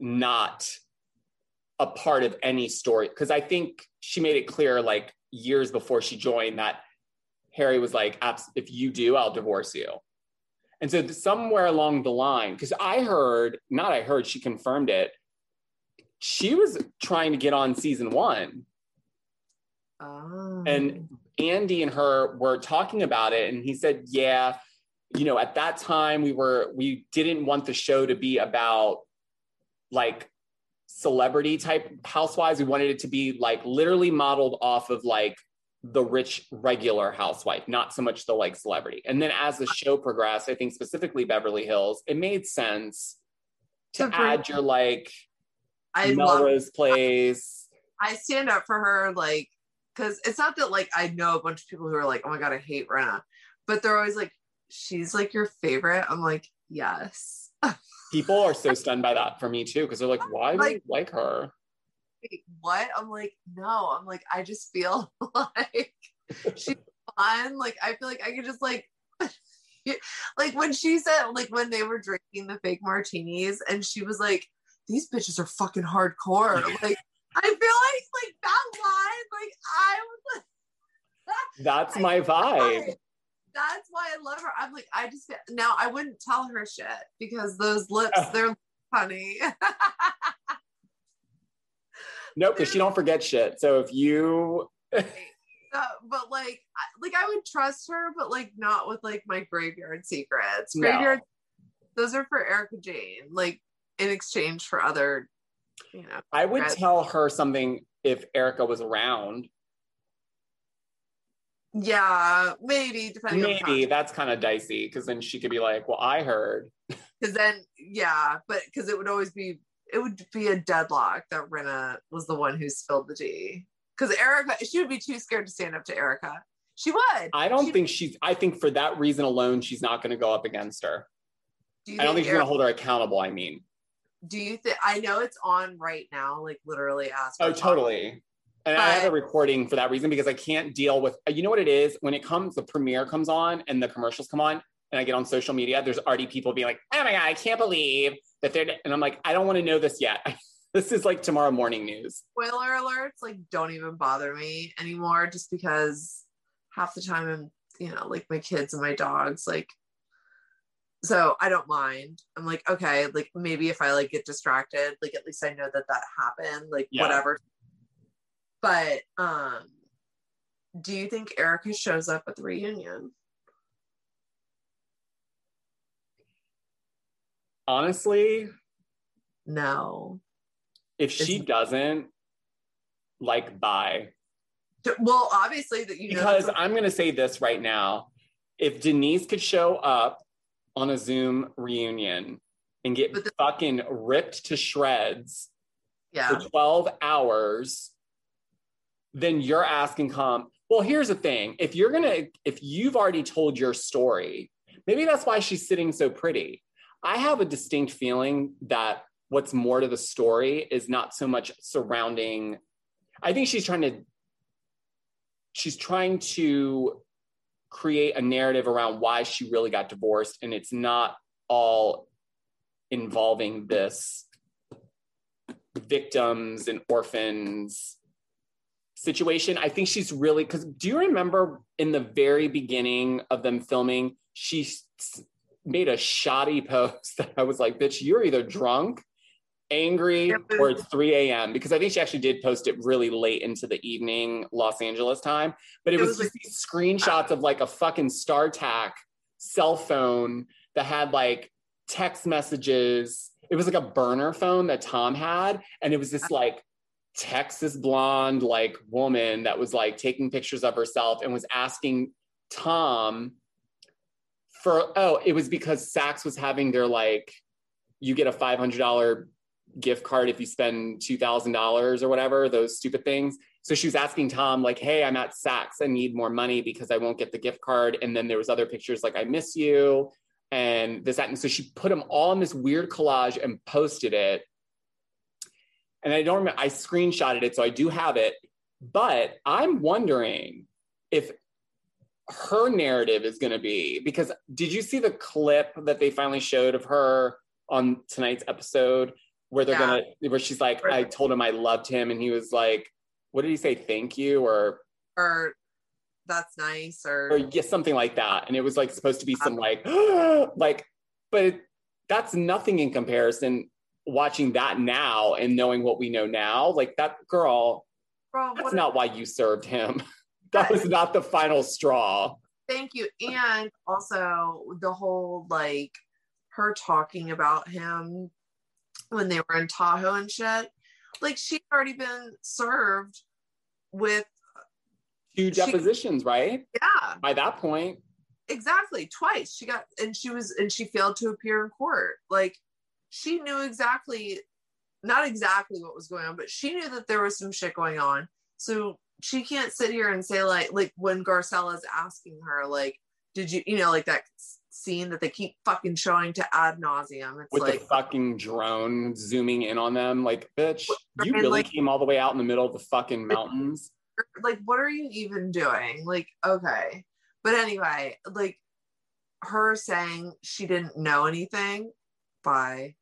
not a part of any story. Because I think she made it clear, like years before she joined, that Harry was like, "If you do, I'll divorce you." And so somewhere along the line, because I heard, not I heard, she confirmed it. She was trying to get on season one, Oh. and Andy and her were talking about it, and he said, "Yeah, you know, at that time we were we didn't want the show to be about like celebrity type housewives. We wanted it to be like literally modeled off of like the rich regular housewife, not so much the like celebrity. And then as the show progressed, I think specifically Beverly Hills, it made sense to To add your like I love Melrose Place. I stand up for her like because it's not that like I know a bunch of people who are like, oh my god, I hate Rinna, but they're always like, she's like your favorite. I'm like, yes. People are so stunned by that for me too, because they're like, why do Like- you like her? Wait, what? I'm like, no. I'm like, I just feel like she's fun. Like I feel like I could just like like when she said like when they were drinking the fake martinis and she was like, these bitches are fucking hardcore. Like I feel like like that line, like I was like That's my vibe. That's why I love her. I'm like, I just now I wouldn't tell her shit because those lips, they're funny. Nope, because she don't forget shit. So if you Uh, but like, I- like I would trust her, but like not with like my graveyard secrets. No. Graveyard, those are for Erika Jayne, like in exchange for other, you know. I would tell her something if Erika was around. Yeah, maybe depending Maybe that's kind of dicey because then she could be like, "Well, I heard." because then yeah, but because it would always be it would be a deadlock that Rinna was the one who spilled the tea. Because Erika, she would be too scared to stand up to Erika. She would. I don't She- think she's. I think for that reason alone, she's not going to go up against her. Do I don't think she's going to hold her accountable. I mean, do you think I know it's on right now, like literally as oh, totally. And I have a recording for that reason because I can't deal with. Uh, you know what it is when it comes, the premiere comes on and the commercials come on, and I get on social media. There's already people being like, "Oh my god, I can't believe that they're," and I'm like, I don't want to know this yet. this is like tomorrow morning news. Spoiler alerts like don't even bother me anymore, just because half the time I'm, you know, like my kids and my dogs, like so I don't mind. I'm like, okay, like maybe if I like get distracted, like at least I know that that happened, like Yeah. whatever. But um do you think Erika shows up at the reunion? honestly, No. If she It's- doesn't, like, bye. Well, obviously that you know Because I'm going to say this right now. If Denise could show up on a Zoom reunion and get the- fucking ripped to shreds yeah. for 12 hours, then you're asking come. Well, here's the thing. If you're going to, if you've already told your story, maybe that's why she's sitting so pretty. I have a distinct feeling that what's more to the story is not so much surrounding, I think she's trying to, she's trying to create a narrative around why she really got divorced. And it's not all involving this victims and orphans situation. I think she's really because do you remember in the very beginning of them filming, she made a shoddy post that I was like, bitch, you're either drunk, angry, or it's 3 a.m. Because I think she actually did post it really late into the evening Los Angeles time. But it, It was, was just these screenshots of like a fucking StarTAC cell phone that had like text messages. It was like a burner phone that Tom had, and it was this uh-huh. like Texas blonde like woman that was like taking pictures of herself and was asking Tom for oh, it was because Saks was having their like you get a five hundred dollar gift card if you spend two thousand dollars or whatever those stupid things. So she was asking Tom like, "Hey, I'm at Saks. I need more money because I won't get the gift card." And then there was other pictures like, "I miss you." And this, that, and so she put them all in this weird collage and posted it and I don't remember, I screenshotted it, so I do have it. But I'm wondering if her narrative is going to be because did you see the clip that they finally showed of her on tonight's episode where they're Yeah. gonna where she's like, I told him I loved him, and he was like, what did he say? Thank you, or or that's nice or, or yeah, something like that. And it was like supposed to be some like, uh-huh. like, but it, that's nothing in comparison. Watching that now and knowing what we know now, like that girl, Girl, that's not why you served him. that was not the final straw. thank you and also the whole like her talking about him when they were in tahoe and shit. Like she'd already been served with Two She- depositions, right? yeah. By that point, exactly twice. She got and she was and she failed to appear in court. Like she knew exactly not exactly what was going on but she knew that there was some shit going on. So she can't sit here and say like like when garcella's asking her like did you you know like that scene that they keep fucking showing to ad nauseum. It's with like the fucking drone zooming in on them, like, bitch, you really like- came all the way out in the middle of the fucking mountains. like what are you even doing? Like okay. But anyway like her saying she didn't know anything by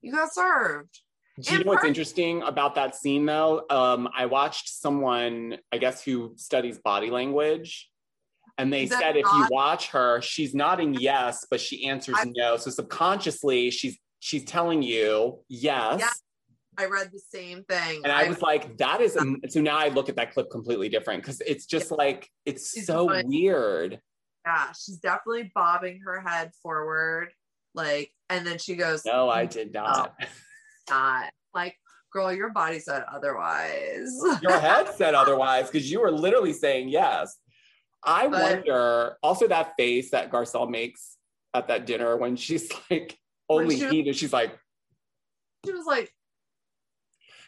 you got served. Do you know what's interesting about that scene though? Um, I watched someone, I guess, who studies body language, and they said if you watch her, she's nodding yes, but she answers I- no. So subconsciously, she's she's telling you yes. Yeah. i read the same thing And I was like, that is um, so now I look at that clip completely different because it's just like it's She's so fine. weird. yeah she's definitely bobbing her head forward like and then she goes No, I mm, did not. not like girl your body said otherwise Your head said otherwise because you were literally saying yes. I But- wonder also that face that Garcelle makes at that dinner when she's like only she- heated. She's like, she was like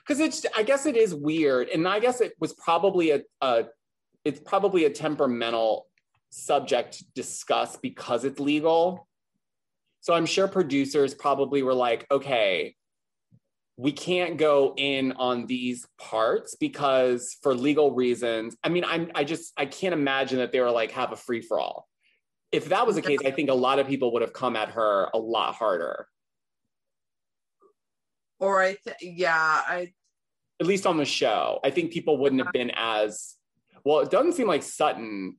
because it's I guess it is weird. And I guess it was probably a, a it's probably a temperamental subject to discuss because it's legal. So I'm sure producers probably were like, okay, we can't go in on these parts because for legal reasons. I mean, I'm I just I can't imagine that they were like have a free for all. If that was the case, I think a lot of people would have come at her a lot harder, or i th- yeah i at least on the show. I think people wouldn't have been as well. It doesn't seem like Sutton.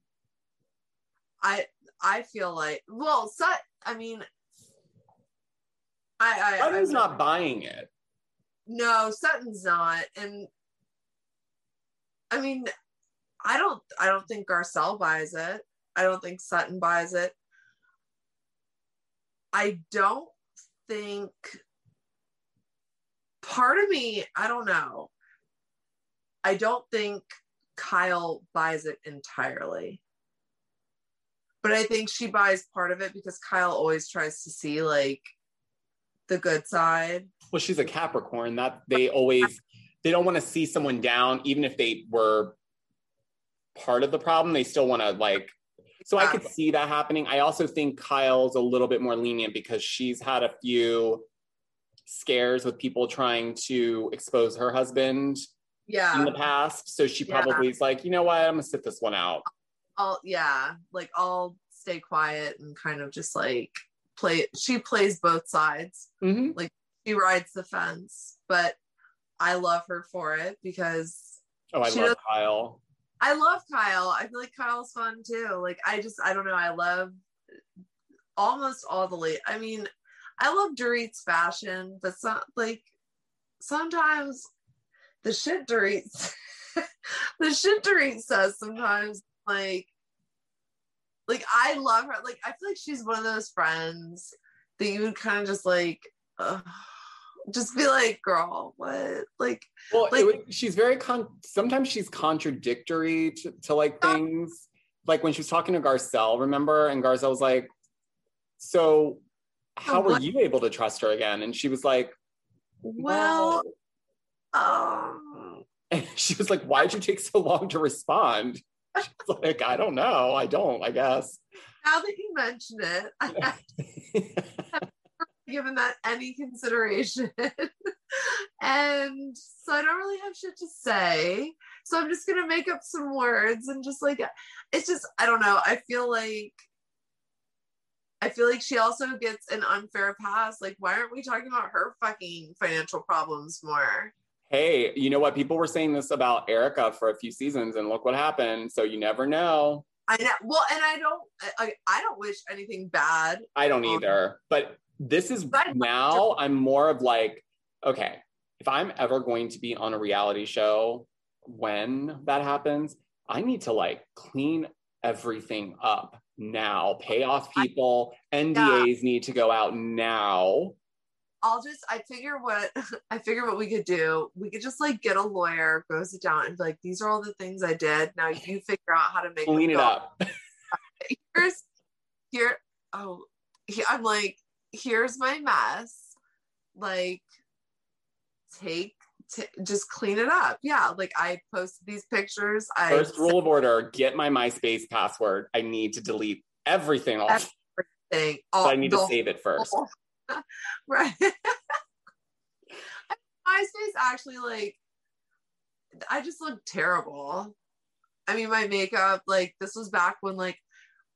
i i feel like well Sut, i mean i i Sutton's I- not buying it. No sutton's not and i mean i don't i don't think garcelle buys it i don't think sutton buys it i don't think part of me, I don't know. I don't think Kyle buys it entirely. But I think she buys part of it because Kyle always tries to see like the good side. Well, she's a Capricorn. That they always they don't want to see someone down, even if they were part of the problem. They still want to like. So I could see that happening. I also think Kyle's a little bit more lenient because she's had a few scares with people trying to expose her husband Yeah. in the past. So she Yeah. probably is like, you know what, I'm gonna sit this one out. I'll yeah, like I'll stay quiet and kind of just like play she plays both sides. Mm-hmm. She rides the fence, but I love her for it because Oh, I love Kyle. I love Kyle. I feel like Kyle's fun too. Like I just I don't know. I love almost all the late. I mean, I love Dorit's fashion, but some like sometimes the shit Dorit the shit Dorit says sometimes like like I love her. Like I feel like she's one of those friends that you would kind of just like ugh, just be like, girl, what? Like Well, Like- it would, she's very con. Sometimes she's contradictory to, to like things. Like when she was talking to Garcelle, remember? And Garcelle was like, "So, how were you able to trust her again?" And she was like, well um and she was like, "Why did you take so long to respond?" She was like, "I don't know. I don't. I guess." now that you mention it, I given that any consideration. and so I don't really have shit to say. So I'm just gonna make up some words and just like it's just I don't know. I feel like I feel like she also gets an unfair pass. Like, why aren't we talking about her fucking financial problems more? hey, you know what? People were saying this about Erika for a few seasons, and look what happened. So you never know. I know. Well, and I don't. I, I don't wish anything bad. I don't either. But this is now I'm more of like, okay, if I'm ever going to be on a reality show when that happens, I need to like clean everything up now, pay off people, NDAs need to go out now. I'll just I figure what I figure what we could do. We could just like get a lawyer, go sit down and be like, these are all the things I did. Now you figure out how to make Clean it up. Here's here. Oh, I'm like, here's my mess. Like, take t- just clean it up. Yeah, like I posted these pictures. I First rule of order get my MySpace password. I need to delete everything off. thing. So I need to save it first. right. MySpace actually like I just look terrible. I mean my makeup, like this was back when like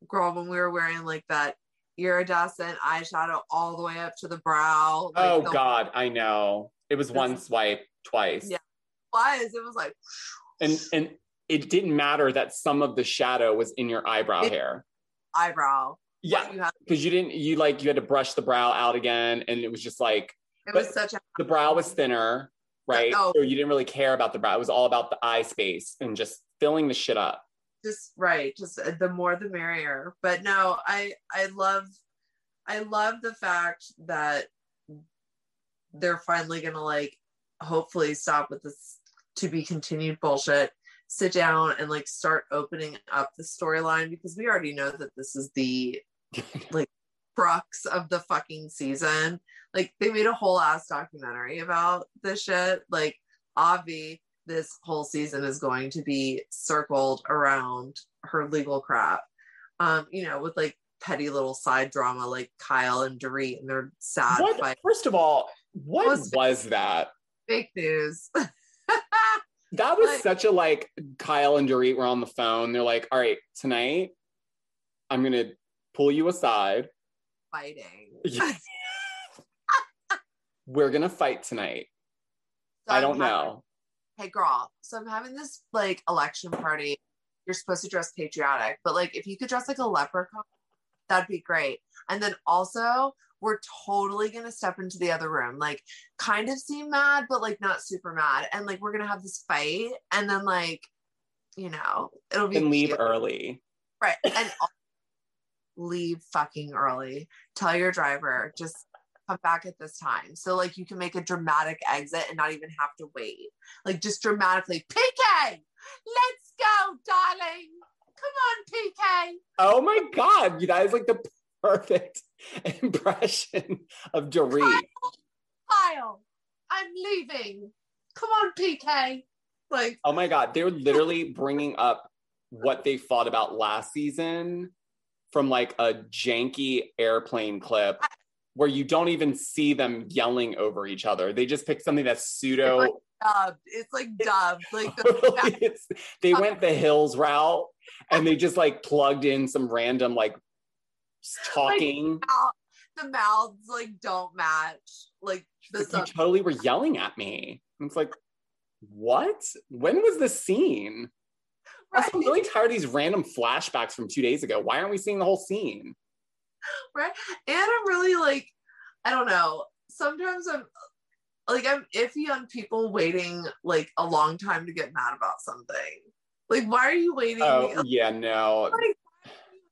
girl when we were wearing like that iridescent eyeshadow all the way up to the brow. Like, Oh the God, I know. It was one swipe twice. Yeah. Was it was like And and it didn't matter that some of the shadow was in your eyebrow It- hair. eyebrow. Yeah, because you didn't you like you had to brush the brow out again and it was just like it was such a the brow was thinner, right? Oh. So you didn't really care about the brow. It was all about the eye space and just filling the shit up. Just right just uh, the more the merrier. But no i i love i love the fact that they're finally gonna like hopefully stop with this to be continued bullshit sit down and like start opening up the storyline because we already know that this is the like crux of the fucking season. Like they made a whole ass documentary about this shit. Like avi this whole season is going to be circled around her legal crap. Um, you know, with like petty little side drama like Kyle and Dorit and their sad What fight. first of all, what Was- was that? Fake news. That was Like- such a like Kyle and Dorit were on the phone. They're like, all right, tonight I'm gonna pull you aside. Fighting. We're gonna fight tonight. I don't know. Hey girl, so I'm having this like election party. You're supposed to dress patriotic, but like if you could dress like a leprechaun, that'd be great. And then also, we're totally gonna step into the other room, like kind of seem mad, but like not super mad. And like we're gonna have this fight, and then like, you know, it'll be And leave cute. early. right? And leave fucking early. Tell your driver just come back at this time. So like you can make a dramatic exit and not even have to wait. Like just dramatically, PK, let's go, darling. Come on, PK. Oh my god, you guys like the perfect impression of Dorit. Kyle, Kyle, I'm leaving. Come on, PK. Like, Oh my god, they're literally bringing up what they fought about last season from like a janky airplane clip where you don't even see them yelling over each other. They just pick something that's pseudo. dubbed. It's like dubbed. Like the it's- they went the hills route and they just like plugged in some random like talking. mouth, the mouths like don't match. Like the Like, you totally were yelling at me. And It's like, what? When was the scene? Also, I'm really tired of these random flashbacks from two days ago. Why aren't we seeing the whole scene? right? And I'm really like, I don't know. Sometimes I'm like I'm iffy on people waiting like a long time to get mad about something. Like, why are you waiting? Oh yeah, no.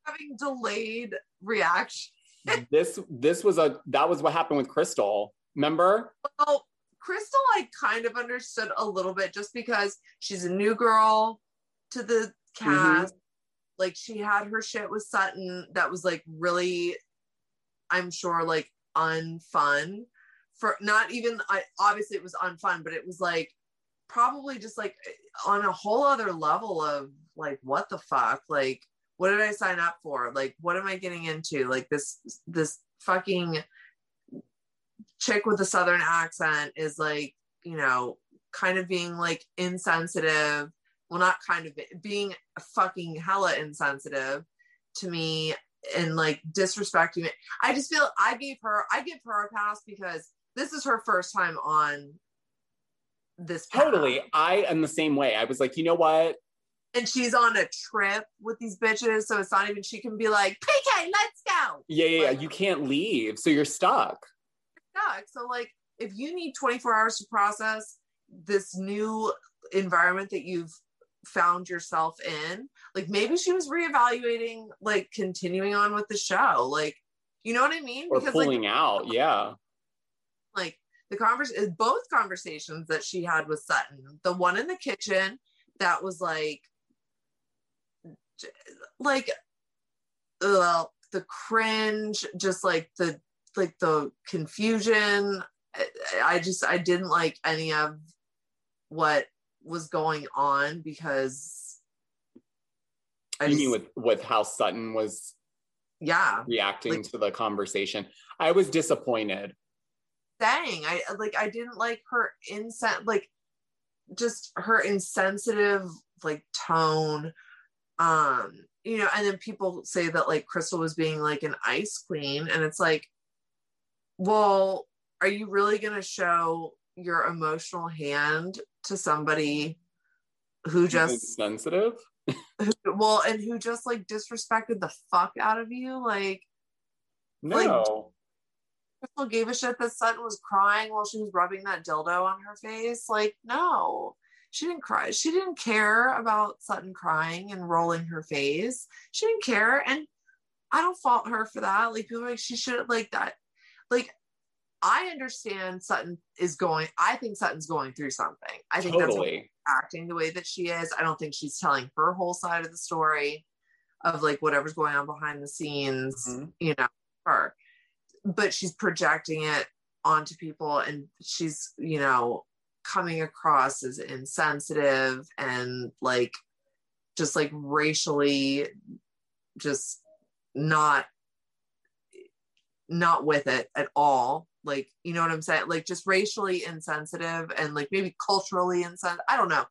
having delayed reaction. this this was a that was what happened with Crystal. Remember? Well, Crystal, I kind of understood a little bit just because she's a new girl to the mm-hmm. cast. Like she had her shit with Sutton that was like really, I'm sure, like unfun for not even I obviously it was unfun, but it was like probably just like on a whole other level of like what the fuck? Like, what did I sign up for? Like, what am I getting into? Like this this fucking chick with a southern accent is like you know kind of being like insensitive well not kind of being fucking hella insensitive to me and like disrespecting it i just feel i gave her i give her a pass because this is her first time on this path. Totally. I am the same way. I was like, you know what? and she's on a trip with these bitches so it's not even she can be like pk let's go Yeah, yeah, yeah. You can't leave, so you're stuck. stuck. So like if you need 24 hours to process this new environment that you've found yourself in, like maybe she was reevaluating like continuing on with the show. Like, you know what I mean? Or like pulling out. Yeah. like the conversation both conversations that she had with Sutton, the one in the kitchen that was like like uh, the cringe, just like the like the confusion. I, I just I didn't like any of what was going on because I You just, mean with with how Sutton was yeah reacting Like- to the conversation? I was disappointed. dang i like i didn't like her insen like just her insensitive like tone um you know and then people say that like crystal was being like an ice queen and it's like well are you really going to show your emotional hand to somebody who just sensitive. who, well and who just like disrespected the fuck out of you like No. Crystal gave a shit that Sutton was crying while she was rubbing that dildo on her face. Like, no, she didn't cry. She didn't care about Sutton crying and rolling her face. She didn't care. And I don't fault her for that. Like, people are like, she should like that. Like, I understand Sutton is going, I think Sutton's going through something. I think that's why acting the way that she is. I don't think she's telling her whole side of the story of like whatever's going on behind the scenes, Mhm. you know, her. But she's projecting it onto people and she's, you know, coming across as insensitive and like just like racially just not not with it at all like you know what i'm saying like just racially insensitive and like maybe culturally insensitive i don't know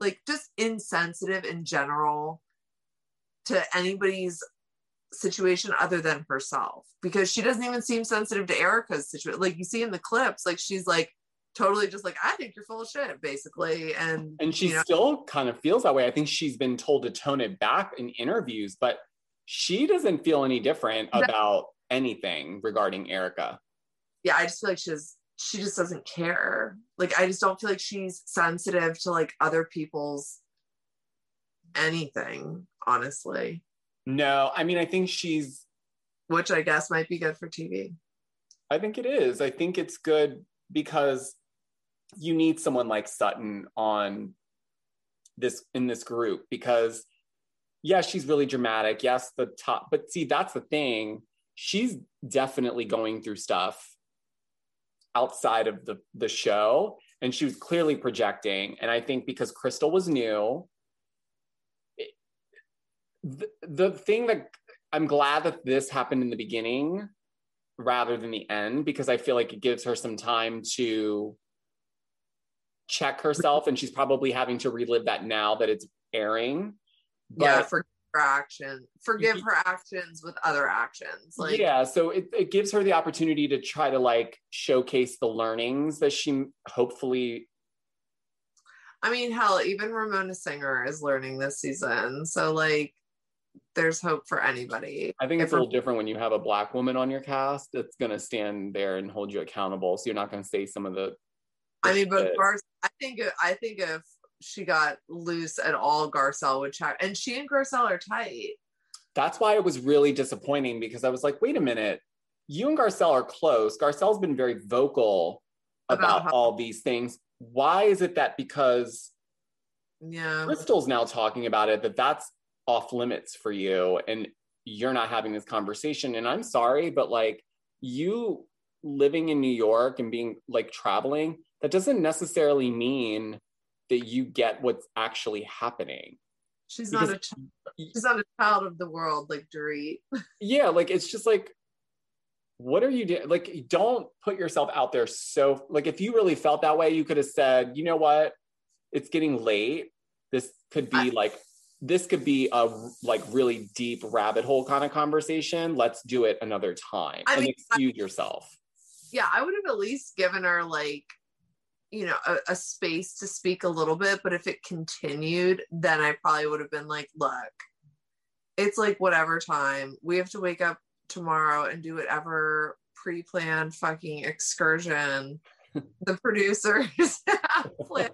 like just insensitive in general to anybody's situation other than herself because she doesn't even seem sensitive to erika's situation like you see in the clips like she's like totally just like i think you're full of shit basically and And she you know, still kind of feels that way. I think she's been told to tone it back in interviews, but she doesn't feel any different about anything regarding Erika. Yeah, I just feel like she's she just doesn't care. Like I just don't feel like she's sensitive to like other people's anything, honestly. No, I mean, I think she's Which I guess might be good for TV. I think it is. I think it's good because you need someone like Sutton on this in this group because yes, she's really dramatic. Yes, the top, but see, that's the thing. She's definitely going through stuff outside of the the show and she was clearly projecting. And i think because crystal was new it, the, the thing that i'm glad that this happened in the beginning rather than the end because i feel like it gives her some time to check herself and she's probably having to relive that now that it's airing. But, yeah for her action forgive mm-hmm. her actions with other actions like yeah so it, it gives her the opportunity to try to like showcase the learnings that she hopefully i mean hell even ramona singer is learning this season so like there's hope for anybody. I think it's if a little different when you have a black woman on your cast that's going to stand there and hold you accountable so you're not going to say some of the, i mean but Gar- i think i think if she got loose at all, Garcelle would chat. And she and Garcelle are tight. That's why it was really disappointing because I was like, wait a minute, you and Garcelle are close. Garcelle's been very vocal about, about all these things. Why is it that because yeah Crystal's now talking about it that that's off limits for you and you're not having this conversation? And I'm sorry, but like you living in New York and being like traveling, that doesn't necessarily mean that you get what's actually happening. She's because, not a child. She's not a child of the world like Dorit. yeah, like it's just like, what are you doing? Like, don't put yourself out there so like if you really felt that way, you could have said, you know what, it's getting late. This could be I, like this could be a like really deep rabbit hole kind of conversation. Let's do it another time I and mean, excuse I, yourself. Yeah, I would have at least given her like you know a, a, space to speak a little bit but if it continued then i probably would have been like look it's like whatever time. We have to wake up tomorrow and do whatever pre-planned fucking excursion the producers have planned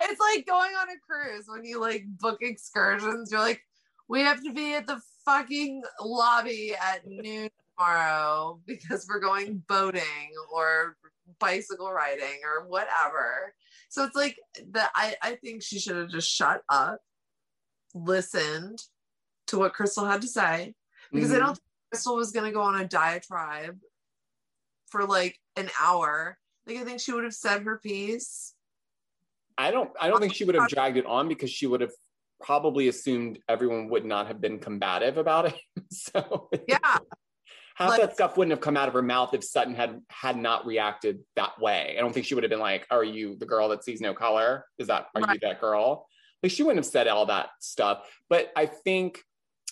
it's like going on a cruise when you like book excursions. You're like we have to be at the fucking lobby at noon tomorrow because we're going boating or bicycle riding or whatever. So it's like that I, I think she should have just shut up, listened to what Crystal had to say, because mm-hmm. I don't think Crystal was gonna go on a diatribe for like an hour. Like I think she would have said her piece. I don't I don't think she would have dragged it on because she would have probably assumed everyone would not have been combative about it. so yeah, half like, that stuff wouldn't have come out of her mouth if Sutton had had not reacted that way. I don't think she would have been like, "Are you the girl that sees no color? Is that are right. you that girl?" Like she wouldn't have said all that stuff. But I think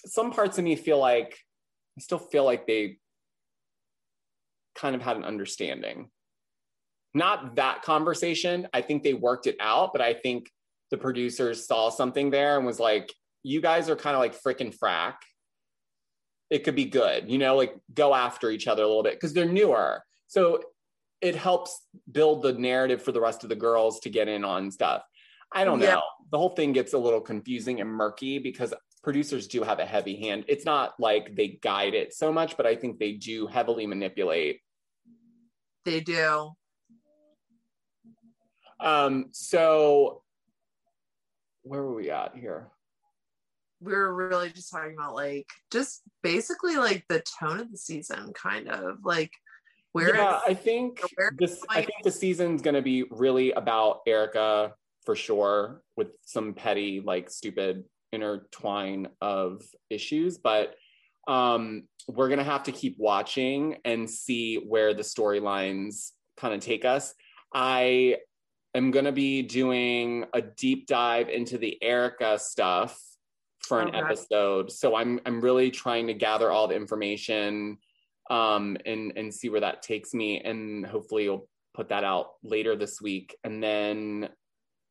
some parts of me feel like I still feel like they kind of had an understanding. Not that conversation. I think they worked it out, but I think the producers saw something there and was like, "You guys are kind of like freaking frack." It could be good, you know, like go after each other a little bit because they're newer. So it helps build the narrative for the rest of the girls to get in on stuff. I don't know. Yeah. The whole thing gets a little confusing and murky because producers do have a heavy hand. It's not like they guide it so much, but I think they do heavily manipulate. They do. Um, so where were we at here? We were really just talking about like just basically like the tone of the season, kind of like where. Yeah, I think this. I think the season's going to be really about Erika for sure, with some petty, like stupid intertwine of issues, but um, we're gonna have to keep watching and see where the storylines kind of take us. I am gonna be doing a deep dive into the Erika stuff for an okay. episode. So I'm I'm really trying to gather all the information um, and and see where that takes me, and hopefully you'll put that out later this week. And then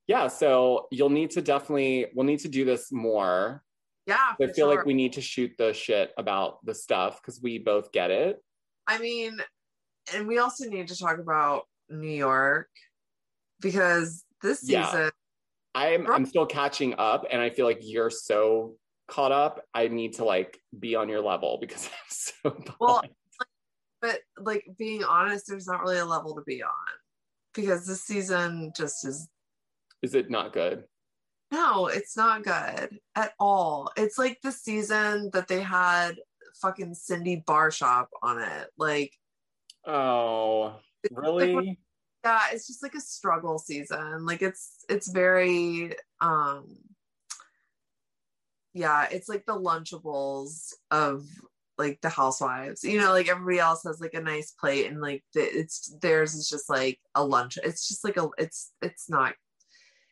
yeah, so you'll need to definitely we'll need to do this more. Yeah, I feel sure. like we need to shoot the shit about the stuff because we both get it. I mean, and we also need to talk about New York because this season yeah. I'm I'm still catching up, and I feel like you're so caught up. I need to like be on your level because I'm so. Well, but like being honest, there's not really a level to be on because this season just is Is it not good? no, it's not good at all. It's like the season that they had fucking Cindy Barshop on it. Like, Oh, really? Yeah, it's just like a struggle season. Like it's it's very um yeah, it's like the lunchables of like the housewives. You know, like everybody else has like a nice plate and like the, it's theirs is just like a lunch. It's just like a it's it's not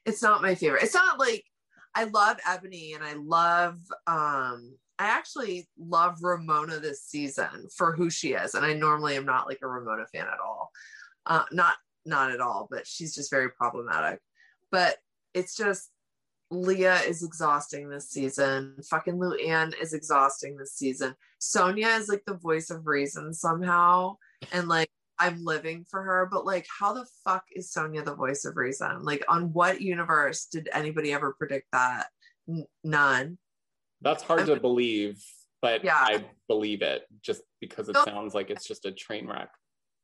it's not my favorite. It's not like I love Ebony and I love um I actually love Ramona this season for who she is. And I normally am not like a Ramona fan at all. Uh not not at all, but she's just very problematic. But it's just Leah is exhausting this season. Fucking Luann is exhausting this season. Sonja is like the voice of reason somehow. And like I'm living for her, but like how the fuck is Sonja the voice of reason? Like on what universe did anybody ever predict that? N- none. That's hard to believe, but Yeah. I believe it just because it No. sounds like it's just a train wreck.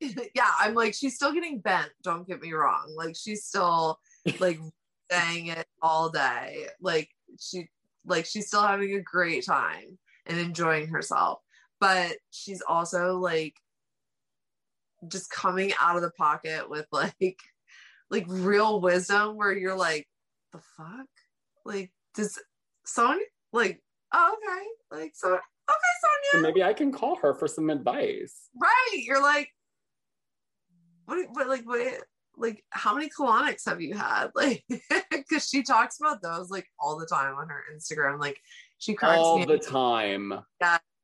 yeah, I'm like, she's still getting bent. Don't get me wrong. Like, she's still like saying it all day. Like, she, like, she's still having a great time and enjoying herself. But she's also like just coming out of the pocket with like, like real wisdom where you're like, the fuck? Like, does Sonja, like, oh, okay. Like, so, okay, So Sonja. maybe I can call her for some advice. Right. You're like, what, what like, what, like, how many colonics have you had? Like, because she talks about those like all the time on her Instagram. Like, she cracks All the time.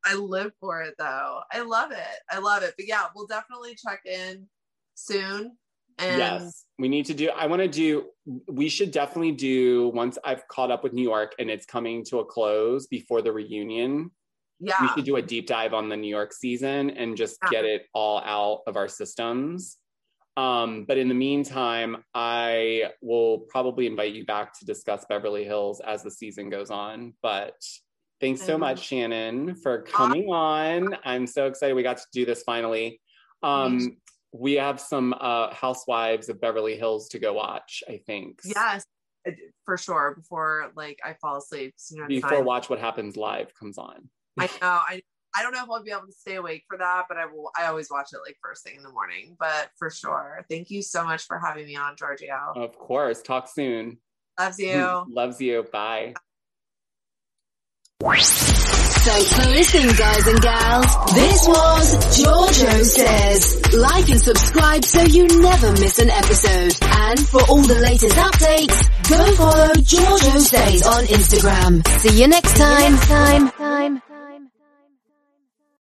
I live for it though. I love it. I love it. But yeah, we'll definitely check in soon. And yes. We need to do, I want to do, we should definitely do once I've caught up with New York and it's coming to a close before the reunion. Yeah. We should do a deep dive on the New York season and just Yeah. get it all out of our systems. Um, but in the meantime, I will probably invite you back to discuss Beverly Hills as the season goes on. But thanks so much, Shannon, for coming on. I'm so excited we got to do this finally. Um, we have some uh, Housewives of Beverly Hills to go watch, I think. yes, for sure. Before like I fall asleep. You know, Before Watch What Happens Live comes on. I know. I I don't know if I'll be able to stay awake for that, but I will. I always watch it like first thing in the morning. But for sure, thank you so much for having me on, Giorgio. Of course. Talk soon. Loves you. Loves you. Bye. Thanks for listening, guys and gals. This was Giorgio Says. Like and subscribe so you never miss an episode. And for all the latest updates, go follow Giorgio Says on Instagram. See you next time. time. time.